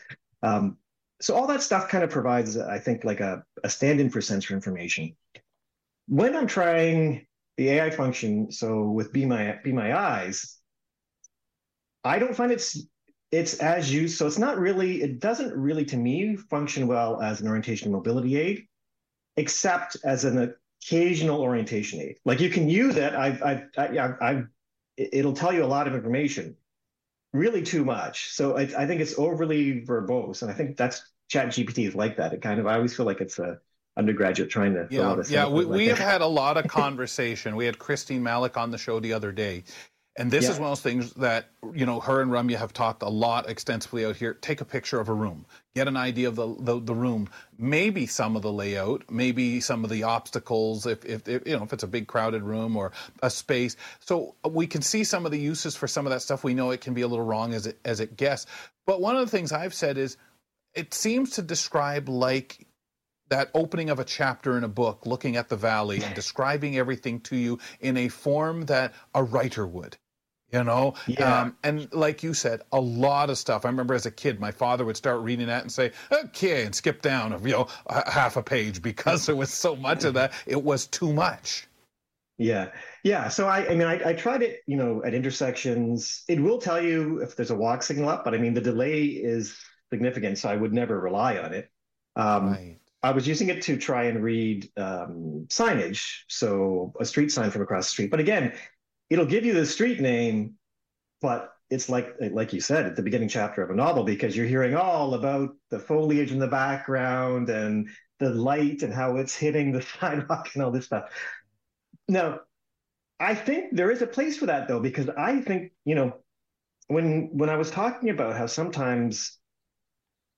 Um, so all that stuff kind of provides, I think, like a, a stand-in for sensory information. When I'm trying the AI function, so with Be My Be My Eyes I don't find it's it's as used. So it's not really, it doesn't really to me function well as an orientation mobility aid, except as an occasional orientation aid. Like you can use it. I've, I've, I've, I've it'll tell you a lot of information, really too much. So I, I think it's overly verbose. And I think that's chat GPT is like that. It kind of, I always feel like it's a, undergraduate trying to yeah yeah we, we have had a lot of conversation we had Christine Malec on the show the other day and this yeah. is one of those things that, you know, her and Ramya have talked a lot extensively out here. Take a picture of a room, get an idea of the, the, the room, maybe some of the layout, maybe some of the obstacles, if, if, if, you know, if it's a big crowded room or a space. So we can see some of the uses for some of that stuff. We know it can be a little wrong as it, as it guesses. But one of the things I've said is it seems to describe like that opening of a chapter in a book, looking at the valley and describing everything to you in a form that a writer would you know? Yeah. Um, and like you said a lot of stuff. I remember as a kid my father would start reading that and say okay and skip down you know half a page because there was so much of that. It was too much. Yeah. Yeah. So i i mean I, I tried it you know at intersections. It will tell you if there's a walk signal up but i mean the delay is significant so i would never rely on it. Um, right. I was using it to try and read um, signage, so a street sign from across the street. But again, it'll give you the street name, but it's like like you said at the beginning chapter of a novel because you're hearing all about the foliage in the background and the light and how it's hitting the sidewalk and all this stuff. Now, I think there is a place for that though because I think you know when when I was talking about how sometimes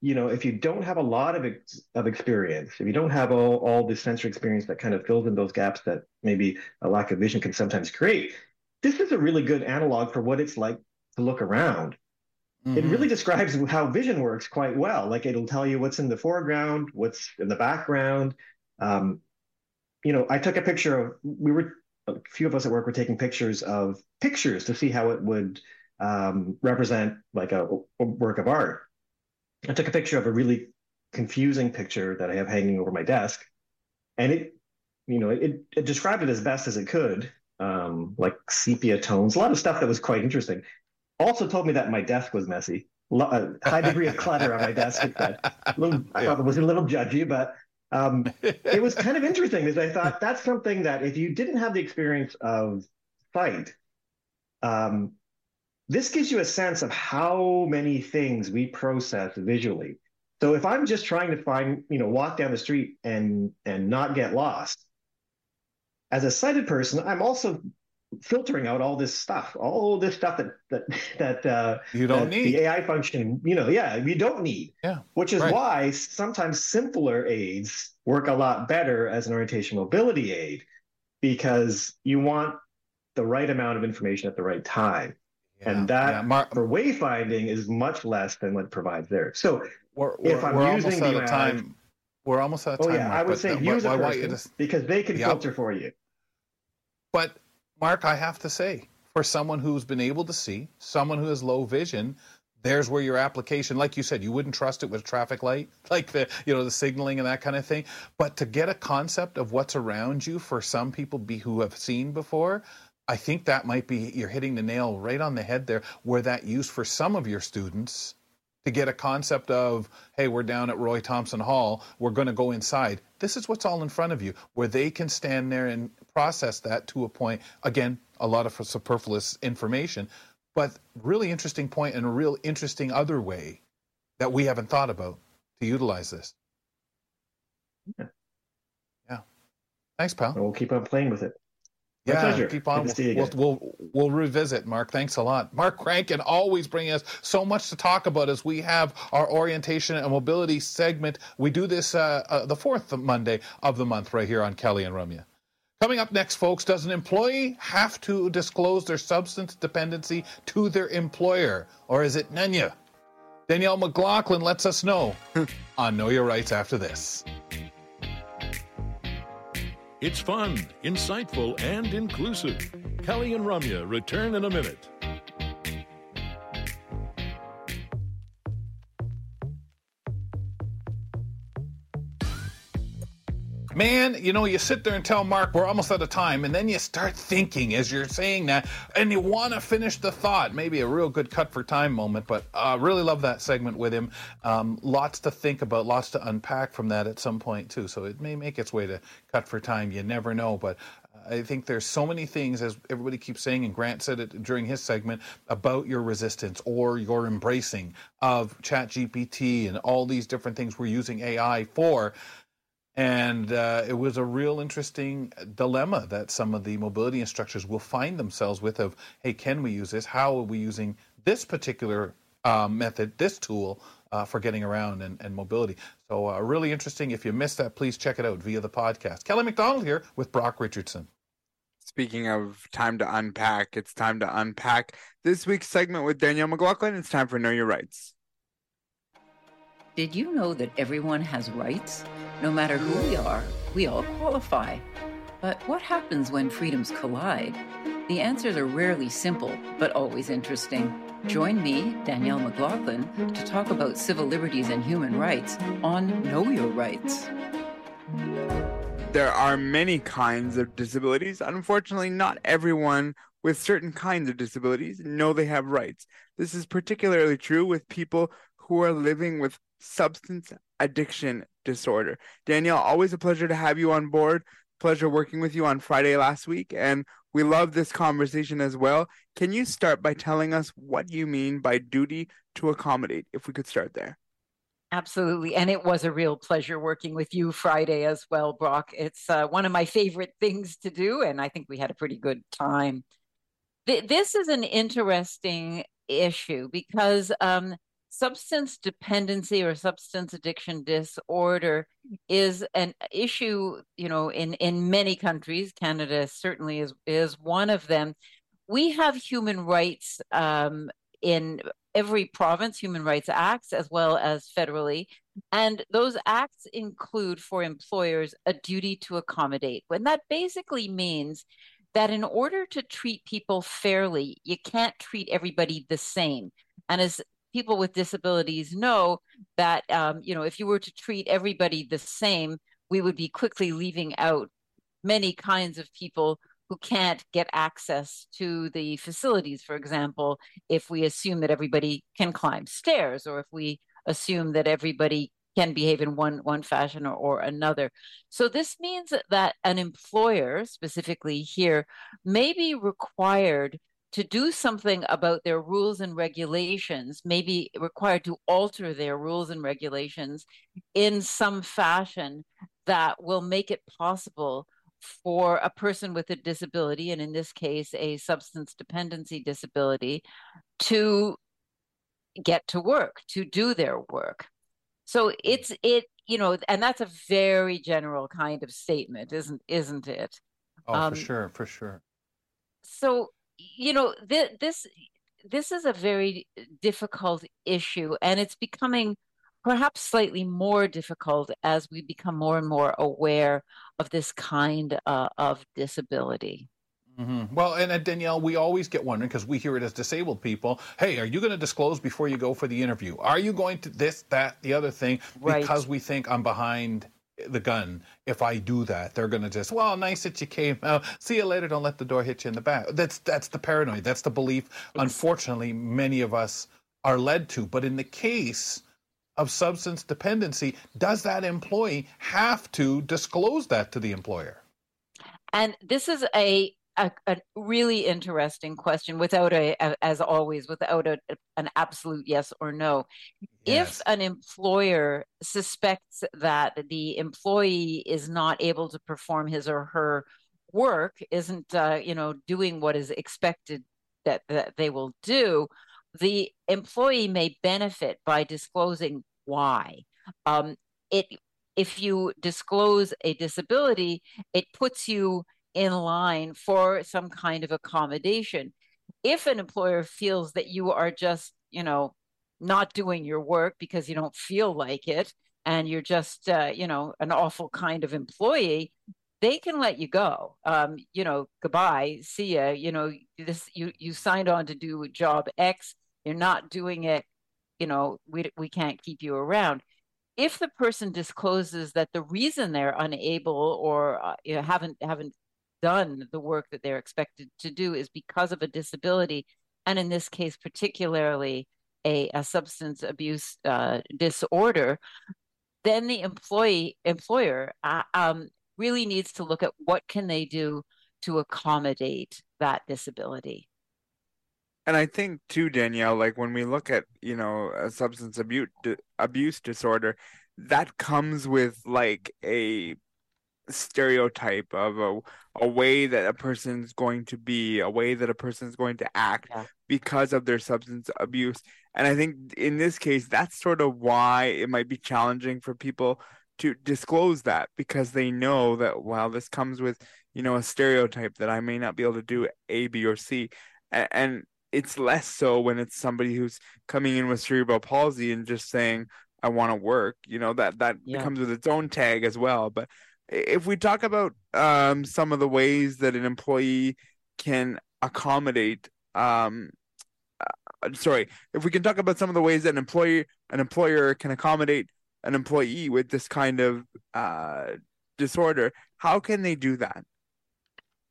you know if you don't have a lot of ex- of experience if you don't have all all the sensory experience that kind of fills in those gaps that maybe a lack of vision can sometimes create this is a really good analog for what it's like to look around. Mm-hmm. It really describes how vision works quite well. Like it'll tell you what's in the foreground, what's in the background. Um, you know, I took a picture of, we were, a few of us at work were taking pictures of pictures to see how it would um, represent like a, a work of art. I took a picture of a really confusing picture that I have hanging over my desk. And it, you know, it, it described it as best as it could um, like sepia tones, a lot of stuff that was quite interesting. Also told me that my desk was messy, a high degree of clutter on my desk. A little, I thought it was a little judgy, but um, it was kind of interesting because I thought that's something that if you didn't have the experience of sight, um, this gives you a sense of how many things we process visually. So if I'm just trying to find, you know, walk down the street and and not get lost, as a sighted person, I'm also filtering out all this stuff, all this stuff that that that uh, you don't that need the AI function. You know, yeah, you don't need. Yeah, which is right. why sometimes simpler aids work a lot better as an orientation mobility aid because you want the right amount of information at the right time. Yeah, and that yeah. Mar- for wayfinding is much less than what provides there. So we're, we're, if I'm we're using the time we're almost out of oh, time. Oh yeah, Mark, I would say use a person because they can yep. filter for you. But Mark, I have to say, for someone who's been able to see, someone who has low vision, there's where your application, like you said, you wouldn't trust it with traffic light, like the you know the signaling and that kind of thing. But to get a concept of what's around you for some people be who have seen before, I think that might be you're hitting the nail right on the head there, where that use for some of your students to get a concept of, hey, we're down at Roy Thomson Hall, we're going to go inside. This is what's all in front of you, where they can stand there and process that to a point. Again, a lot of superfluous information, but really interesting point and a real interesting other way that we haven't thought about to utilize this. Yeah. Yeah. Thanks, pal. We'll keep on playing with it. My yeah, pleasure. keep on. Good to We'll, we'll, we'll revisit, Mark. Thanks a lot. Mark Rankin always bringing us so much to talk about as we have our orientation and mobility segment. We do this uh, uh, the fourth Monday of the month right here on Kelly and Ramya. Coming up next, folks, does an employee have to disclose their substance dependency to their employer, or is it Nanya? Danielle McLaughlin lets us know on Know Your Rights after this. It's fun, insightful, and inclusive. Kelly and Ramya return in a minute. Man, you know, you sit there and tell Mark we're almost out of time, and then you start thinking as you're saying that, and you want to finish the thought. Maybe a real good cut for time moment, but uh, really love that segment with him. Um, lots to think about, lots to unpack from that at some point too. So it may make its way to cut for time. You never know, but. I think there's so many things, as everybody keeps saying, and Grant said it during his segment, about your resistance or your embracing of ChatGPT and all these different things we're using AI for. And uh, it was a real interesting dilemma that some of the mobility instructors will find themselves with of, hey, can we use this? How are we using this particular um, method, this tool, uh, for getting around and, and mobility? So uh, really interesting. If you missed that, please check it out via the podcast. Kelly McDonald here with Brock Richardson. Speaking of time to unpack, it's time to unpack this week's segment with Danielle McLaughlin. It's time for Know Your Rights. Did you know that everyone has rights? No matter who we are, we all qualify. But what happens when freedoms collide? The answers are rarely simple, but always interesting. Join me, Danielle McLaughlin, to talk about civil liberties and human rights on Know Your Rights. There are many kinds of disabilities. Unfortunately, not everyone with certain kinds of disabilities know they have rights. This is particularly true with people who are living with substance addiction disorder. Danielle, always a pleasure to have you on board. Pleasure working with you on Friday last week, and we love this conversation as well. Can you start by telling us what you mean by duty to accommodate, if we could start there? Absolutely. And it was a real pleasure working with you Friday as well, Brock. It's uh, one of my favorite things to do, and I think we had a pretty good time. Th- this is an interesting issue because um, substance dependency or substance addiction disorder is an issue, you know, in, in many countries. Canada certainly is, is one of them. We have human rights um, in every province, human rights acts, as well as federally. And those acts include for employers a duty to accommodate. When that basically means that in order to treat people fairly, you can't treat everybody the same. And as people with disabilities know that um, you know if you were to treat everybody the same we would be quickly leaving out many kinds of people who can't get access to the facilities. For example if we assume that everybody can climb stairs or if we assume that everybody can behave in one one fashion or, or another. So this means that an employer specifically here may be required to do something about their rules and regulations, maybe required to alter their rules and regulations in some fashion that will make it possible for a person with a disability, and in this case, a substance dependency disability, to get to work, to do their work. So it's it, you know, and that's a very general kind of statement, isn't isn't it? Oh, Um, for sure, for sure. so you know th- this this is a very difficult issue and it's becoming perhaps slightly more difficult as we become more and more aware of this kind uh, of disability hmm Well, and uh, Danielle, we always get wondering because we hear it as disabled people. Hey, are you going to disclose before you go for the interview? Are you going to this, that, the other thing? Right. Because we think I'm behind the gun. If I do that, they're going to just, well, nice that you came. Oh, see you later. Don't let the door hit you in the back. That's that's the paranoid. That's the belief. Unfortunately, many of us are led to. But in the case of substance dependency, does that employee have to disclose that to the employer? And this is a a, a, really interesting question without a, a as always without a, an absolute yes or no yes. if an employer suspects that the employee is not able to perform his or her work isn't uh, you know doing what is expected that, that they will do the employee may benefit by disclosing why um, it if you disclose a disability it puts you in line for some kind of accommodation. If an employer feels that you are just, you know, not doing your work because you don't feel like it and you're just, uh, you know, an awful kind of employee, they can let you go. Um, you know, goodbye, see ya. You know, this you you signed on to do job X. You're not doing it. You know, we we can't keep you around if the person discloses that the reason they're unable or uh, you know, haven't haven't done the work that they're expected to do is because of a disability, and in this case, particularly a, a substance abuse uh, disorder, then the employee employer uh, um, really needs to look at what can they do to accommodate that disability. And I think too, Danielle, like when we look at you know a substance abuse abuse disorder, that comes with like a stereotype of a, a way that a person's going to be, a way that a person's going to act yeah. because of their substance abuse. And I think in this case, that's sort of why it might be challenging for people to disclose that because they know that while this comes with, you know, a stereotype that I may not be able to do A, B, or C. And, and it's less so when it's somebody who's coming in with cerebral palsy and just saying, I want to work, you know, that that yeah. comes with its own tag as well. But if we talk about um, some of the ways that an employee can accommodate um, uh, sorry if we can talk about some of the ways that an employee an employer can accommodate an employee with this kind of uh, disorder how can they do that?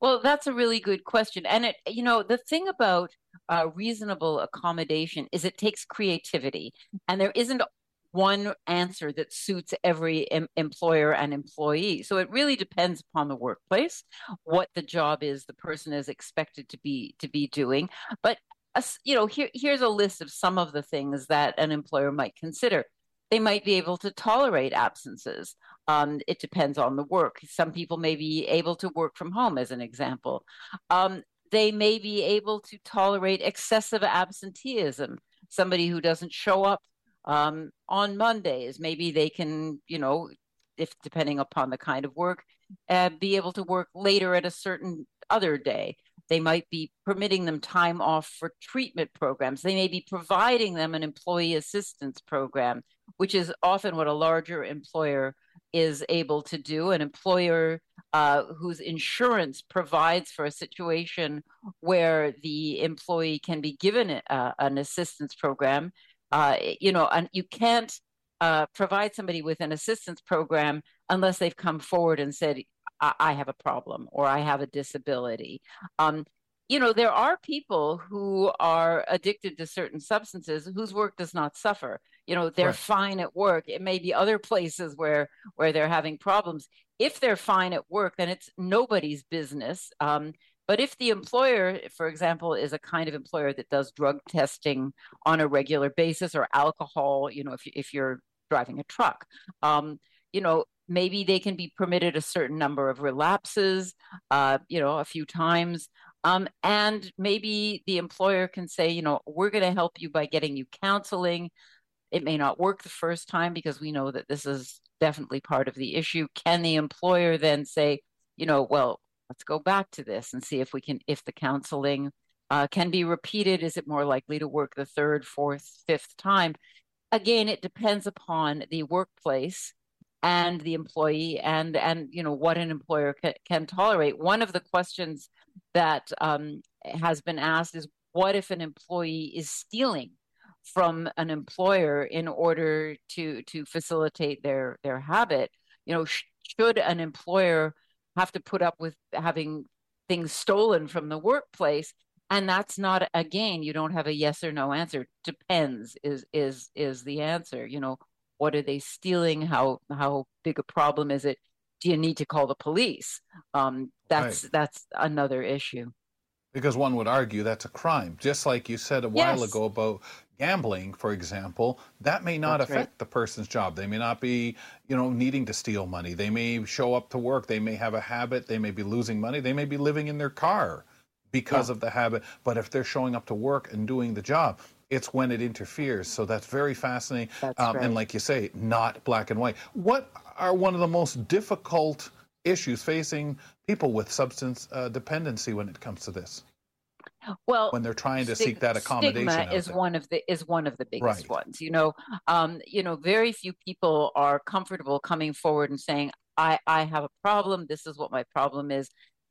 Well that's a really good question. And it you know the thing about uh, reasonable accommodation is it takes creativity. And there isn't one answer that suits every em- employer and employee. So it really depends upon the workplace, what the job is the person is expected to be to be doing. But uh, you know, here here's a list of some of the things that an employer might consider. They might be able to tolerate absences. Um, it depends on the work. Some people may be able to work from home, as an example. Um, they may be able to tolerate excessive absenteeism. Somebody who doesn't show up um, on Mondays. Maybe they can, you know, if depending upon the kind of work, uh, be able to work later at a certain other day. They might be permitting them time off for treatment programs. They may be providing them an employee assistance program, which is often what a larger employer is able to do. An employer uh, whose insurance provides for a situation where the employee can be given a, uh, an assistance program uh, you know, and you can't uh, provide somebody with an assistance program unless they've come forward and said, I, I have a problem or I have a disability. Um, you know, there are people who are addicted to certain substances whose work does not suffer. You know, they're right. fine at work. It may be other places where where they're having problems. If they're fine at work, then it's nobody's business. Um, but if the employer, for example, is a kind of employer that does drug testing on a regular basis or alcohol, you know, if, if you're driving a truck, um, you know, maybe they can be permitted a certain number of relapses, uh, you know, a few times. Um, and maybe the employer can say, you know, we're going to help you by getting you counseling. It may not work the first time because we know that this is definitely part of the issue. Can the employer then say, you know, well, let's go back to this and see if we can if the counseling uh, can be repeated. Is it more likely to work the third fourth fifth time? Again it depends upon the workplace and the employee and and you know what an employer ca- can tolerate. One of the questions that um, has been asked is what if an employee is stealing from an employer in order to to facilitate their their habit? You know sh- should an employer have to put up with having things stolen from the workplace. And that's not again you don't have a yes or no answer. Depends is is is the answer. You know what are they stealing? How how big a problem is it? Do you need to call the police? Um that's Right. that's another issue. Because one would argue that's a crime. Just like you said a while Yes. ago about gambling, for example, that may not That's right. affect the person's job. They may not be, you know, needing to steal money. They may show up to work. They may have a habit. They may be losing money. They may be living in their car because Yeah. of the habit. But if they're showing up to work and doing the job, it's when it interferes. So that's very fascinating. That's um, right. And like you say, not black and white. What are one of the most difficult issues facing people with substance uh, dependency when it comes to this? Well when they're trying to stig- seek that accommodation stigma is there. one of the is one of the biggest Right. ones you know um you know very few people are comfortable coming forward and saying i i have a problem this is what my problem is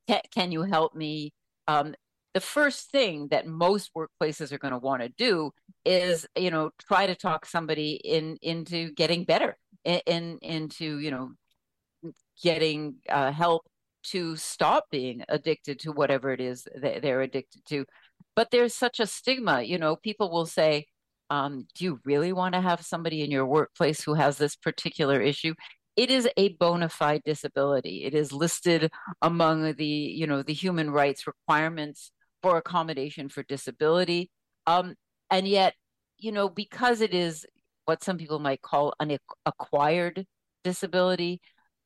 can, can you help me um the first thing that most workplaces are going to want to do is you know try to talk somebody in into getting better in, in into you know getting uh, help to stop being addicted to whatever it is that they're addicted to. But there's such a stigma, you know, people will say, um, do you really want to have somebody in your workplace who has this particular issue? It is a bona fide disability. It is listed among the, you know, the human rights requirements for accommodation for disability. Um, and yet, you know, because it is what some people might call an acquired disability,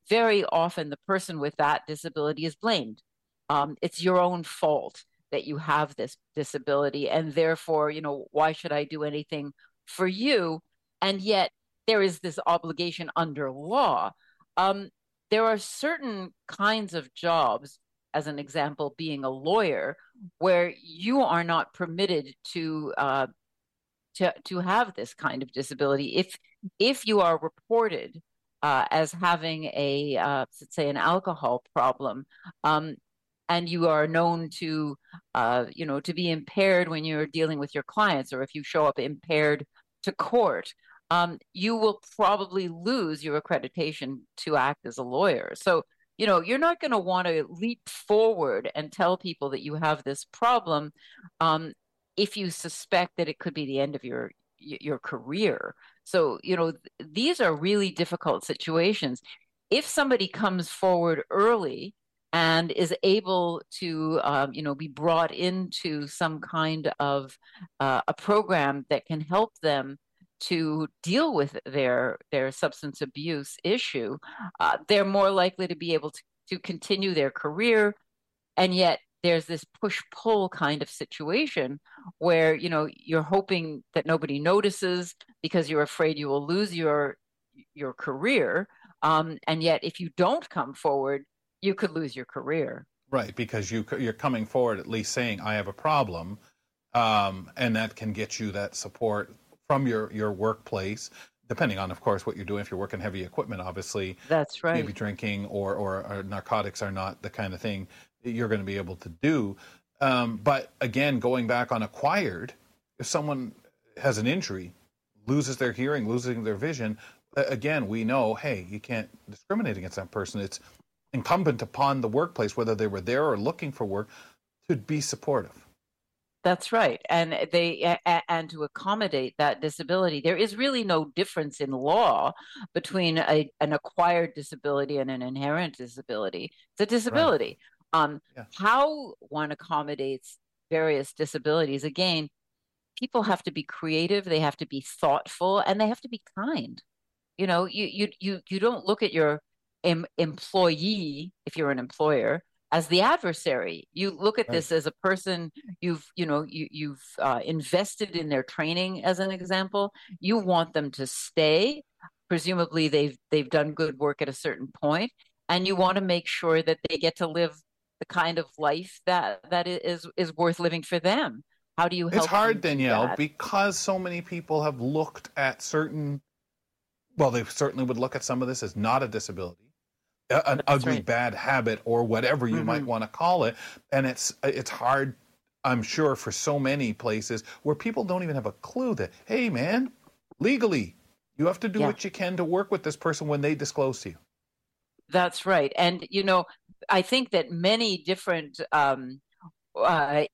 very often the person with that disability is blamed. Um, it's your own fault that you have this disability, and therefore, you know, why should I do anything for you? And yet, there is this obligation under law. Um, there are certain kinds of jobs, as an example, being a lawyer, where you are not permitted to uh, to to have this kind of disability. If if you are reported uh, as having a uh, let's say an alcohol problem, um, and you are known to uh, you know to be impaired when you're dealing with your clients, or if you show up impaired to court, um, you will probably lose your accreditation to act as a lawyer. So you know you're not going to want to leap forward and tell people that you have this problem um, if you suspect that it could be the end of your your career. So, you know, th- these are really difficult situations. If somebody comes forward early and is able to, um, you know, be brought into some kind of uh, a program that can help them to deal with their their substance abuse issue, uh, they're more likely to be able to, to continue their career. And yet, there's this push pull kind of situation where you know you're hoping that nobody notices because you're afraid you will lose your your career um, and yet if you don't come forward you could lose your career Right, because you you're coming forward at least saying I have a problem, um, and that can get you that support from your your workplace, depending on, of course, what you're doing. If you're working heavy equipment, obviously, that's right maybe drinking or, or or narcotics are not the kind of thing you're going to be able to do. Um, but again, going back on acquired, if someone has an injury, loses their hearing, losing their vision, again, we know, hey, you can't discriminate against that person. It's incumbent upon the workplace, whether they were there or looking for work, to be supportive. That's right, and they and to accommodate that disability, there is really no difference in law between a, an acquired disability and an inherent disability. It's a disability. Um, Yeah. How one accommodates various disabilities, again, people have to be creative, they have to be thoughtful, and they have to be kind. You know, you you you you don't look at your em- employee if you're an employer as the adversary. You look at Right. this as a person you've you know you you've uh, invested in their training as an example. You want them to stay. Presumably they've they've done good work at a certain point, and you want to make sure that they get to live the kind of life that that is is worth living for them. How do you help? It's hard, Danielle, because so many people have looked at certain. Well, they certainly would look at some of this as not a disability, an ugly right. bad habit, or whatever you might Mhm. want to call it, and it's it's hard. I'm sure for so many places where people don't even have a clue that, hey, man, legally, you have to do Yeah. what you can to work with this person when they disclose to you. That's right. And, you know, I think that many different um, uh,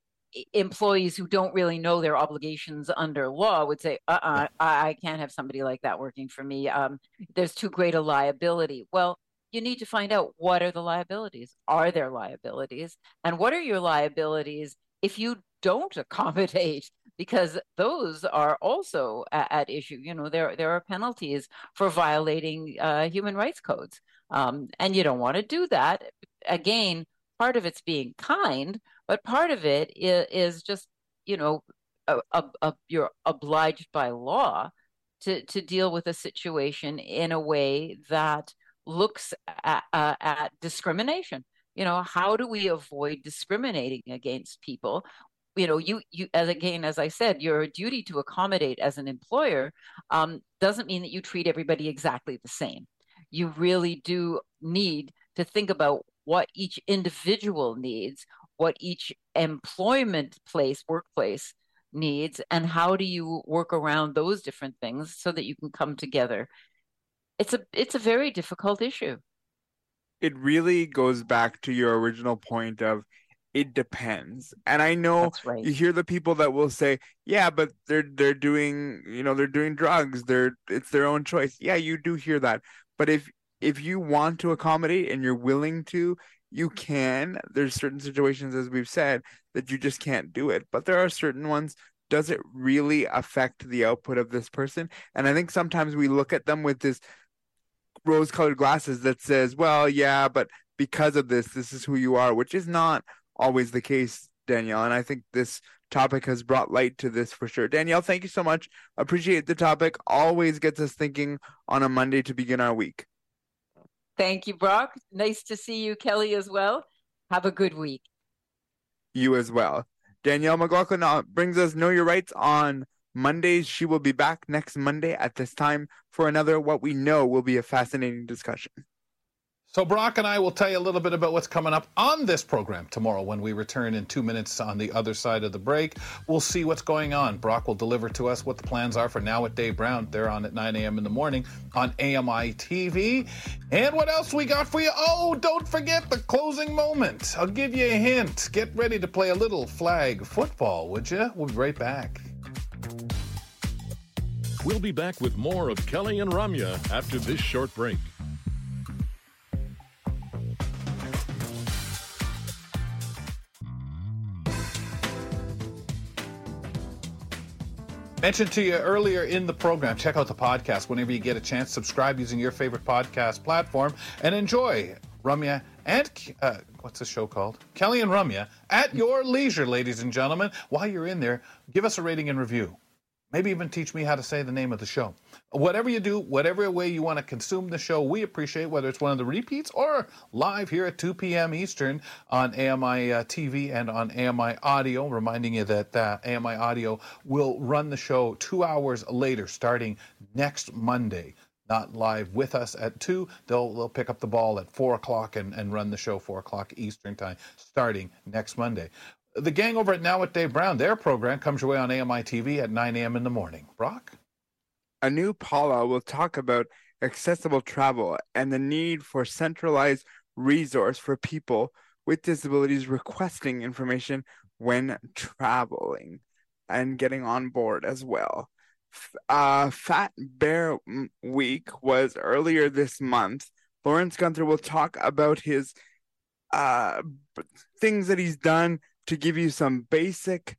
employees who don't really know their obligations under law would say, uh uh I, I can't have somebody like that working for me. Um, there's too great a liability. Well, you need to find out what are the liabilities? Are there liabilities? And what are your liabilities if you don't accommodate? Because those are also at, at issue. You know, there there are penalties for violating uh, human rights codes, um, and you don't want to do that. Again, part of it's being kind, but part of it is, is just you know a, a, a, you're obliged by law to to deal with a situation in a way that looks at, uh, at discrimination. You know how do we avoid discriminating against people? You know you you as again as i said your duty to accommodate as an employer um, doesn't mean that you treat everybody exactly the same. You really do need to think about what each individual needs what each employment place workplace needs and how do you work around those different things so that you can come together it's a it's a very difficult issue it really goes back to your original point of it depends. And I know right. you hear the people that will say, "Yeah, but they're they're doing, you know, they're doing drugs. They're it's their own choice." Yeah, you do hear that. But if if you want to accommodate and you're willing to, you can. There's certain situations as we've said that you just can't do it. But there are certain ones does it really affect the output of this person? And I think sometimes we look at them with this rose colored glasses that says, well, yeah, but because of this, this is who you are, which is not always the case, Danielle. And I think this topic has brought light to this for sure. Danielle, thank you so much. Appreciate the topic. Always gets us thinking on a Monday to begin our week. Thank you, Brock. Nice to see you, Kelly, as well. Have a good week. You as well. Danielle McLaughlin uh, brings us Know Your Rights on Mondays. She will be back next Monday at this time for another, what we know will be a fascinating discussion. So, Brock and I will tell you a little bit about what's coming up on this program tomorrow when we return in two minutes on the other side of the break. We'll see what's going on. Brock will deliver to us what the plans are for Now with Dave Brown. They're on at 9 a.m. in the morning on AMI TV. And what else we got for you? Oh, don't forget the closing moment. I'll give you a hint. Get ready to play a little flag football, would you? We'll be right back. We'll be back with more of Kelly and Ramya after this short break. Mentioned to you earlier in the program, check out the podcast whenever you get a chance. Subscribe using your favorite podcast platform and enjoy Ramya and uh, what's the show called? Kelly and Ramya at your leisure, ladies and gentlemen. While you're in there, give us a rating and review. Maybe even teach me how to say the name of the show. Whatever you do, whatever way you want to consume the show, we appreciate whether it's one of the repeats or live here at 2 p.m. Eastern on AMI uh, TV and on AMI Audio. Reminding you that uh, AMI Audio will run the show two hours later, starting next Monday not live with us at 2 they'll, they'll pick up the ball at 4 o'clock and, and run the show 4 o'clock eastern time starting next monday the gang over at Now with Dave Brown, their program comes your way on AMI TV at 9 a.m. in the morning. Brock? Anu Paula will talk about accessible travel and the need for centralized resource for people with disabilities requesting information when traveling and getting on board as well. Uh, Fat Bear Week was earlier this month. Lawrence Gunther will talk about his uh, things that he's done to give you some basic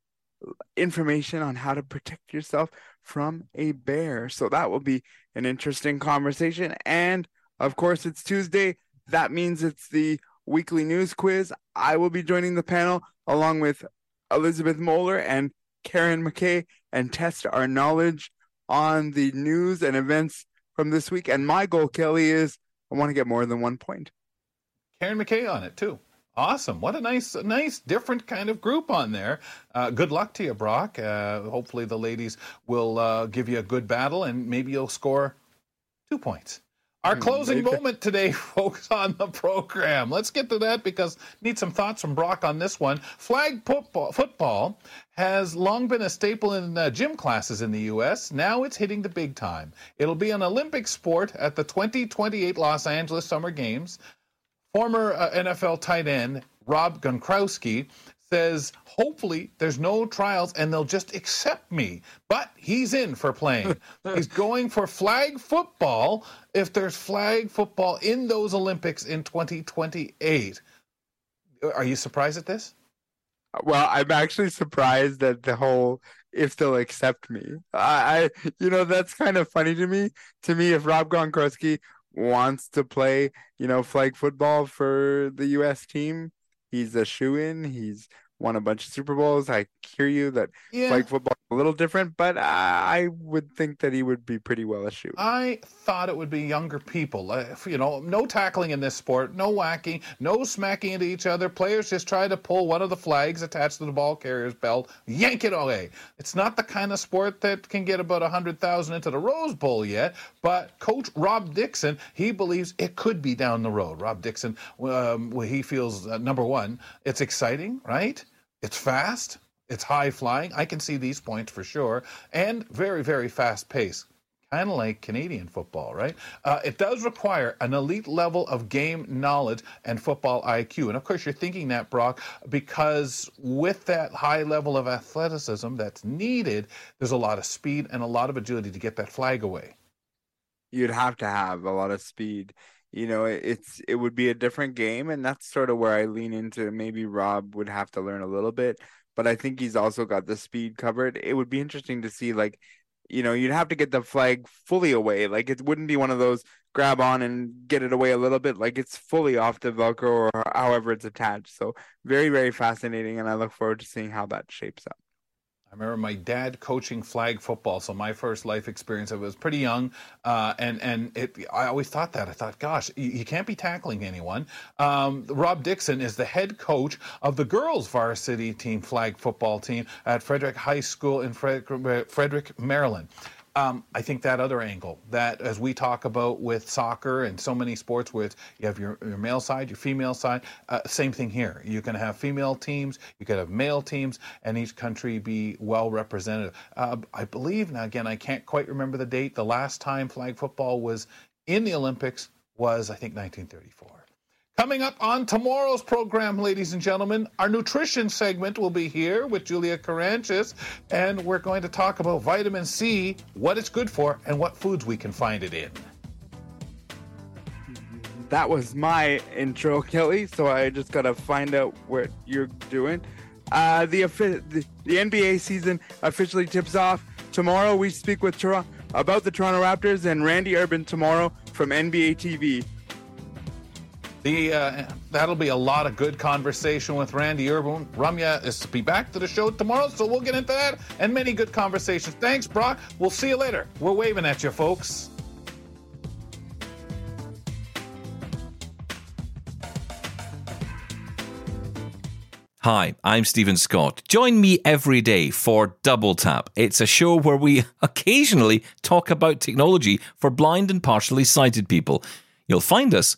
information on how to protect yourself from a bear. So that will be an interesting conversation. And of course, it's Tuesday. That means it's the weekly news quiz. I will be joining the panel along with Elizabeth Moeller and Karen McKay and test our knowledge on the news and events from this week. And my goal, Kelly, is I want to get more than one point. Karen McKay on it too. Awesome. What a nice, nice, different kind of group on there. Uh, good luck to you, Brock. Uh, hopefully, the ladies will uh, give you a good battle and maybe you'll score two points. Our hmm, closing maybe. moment today, folks, on the program. Let's get to that because need some thoughts from Brock on this one. Flag football, football has long been a staple in uh, gym classes in the U.S. Now it's hitting the big time. It'll be an Olympic sport at the 2028 Los Angeles Summer Games. Former uh, NFL tight end Rob Gronkowski says, hopefully there's no trials and they'll just accept me. But he's in for playing. he's going for flag football if there's flag football in those Olympics in 2028. Are you surprised at this? Well, I'm actually surprised that the whole if they'll accept me. I, I you know, that's kind of funny to me. To me, if Rob Gronkowski wants to play, you know, flag football for the US team, he's a shoe in. He's won a bunch of Super Bowls. I hear you that Yeah. flag football is a little different, but I would think that he would be pretty well shoe. I thought it would be younger people. Uh, you know, no tackling in this sport, no whacking, no smacking into each other. Players just try to pull one of the flags attached to the ball carrier's belt, yank it away. It's not the kind of sport that can get about 100,000 into the Rose Bowl yet, but Coach Rob Dixon, he believes it could be down the road. Rob Dixon, um, he feels, uh, number one, it's exciting, right? It's fast. It's high flying. I can see these points for sure. And very, very fast pace kind of like Canadian football, right? Uh, it does require an elite level of game knowledge and football IQ. And of course, you're thinking that, Brock, because with that high level of athleticism that's needed, there's a lot of speed and a lot of agility to get that flag away. you'd have to have a lot of speed. You know, it's it would be a different game, and that's sort of where I lean into. Maybe Rob would have to learn a little bit, but I think he's also got the speed covered. It would be interesting to see, like, you know, you'd have to get the flag fully away. Like, it wouldn't be one of those grab on and get it away a little bit. Like, it's fully off the Velcro or however it's attached. So, very, very fascinating, and I look forward to seeing how that shapes up. I remember my dad coaching flag football, so my first life experience. I was pretty young, uh, and and it, I always thought that. I thought, gosh, you, can't be tackling anyone. Um, Rob Dixon is the head coach of the girls' varsity team flag football team at Frederick High School in Frederick, Frederick Maryland. Um, I think that other angle, that as we talk about with soccer and so many sports, where it's, you have your, your male side, your female side, uh, same thing here. You can have female teams, you can have male teams, and each country be well represented. Uh, I believe, now again, I can't quite remember the date, the last time flag football was in the Olympics was, I think, 1934. Coming up on tomorrow's program, ladies and gentlemen, our nutrition segment will be here with Julia Caranchis, and we're going to talk about vitamin C, what it's good for, and what foods we can find it in. that was my intro, Kelly. So I just gotta find out what you're doing. Uh, the, the the NBA season officially tips off tomorrow. We speak with Toronto about the Toronto Raptors and Randy Urban tomorrow from NBA TV. The uh, that'll be a lot of good conversation with Randy Urban. Ramya is to be back to the show tomorrow, so we'll get into that and many good conversations. Thanks, Brock. We'll see you later. We're waving at you, folks. Hi, I'm Stephen Scott. Join me every day for Double Tap. It's a show where we occasionally talk about technology for blind and partially sighted people. You'll find us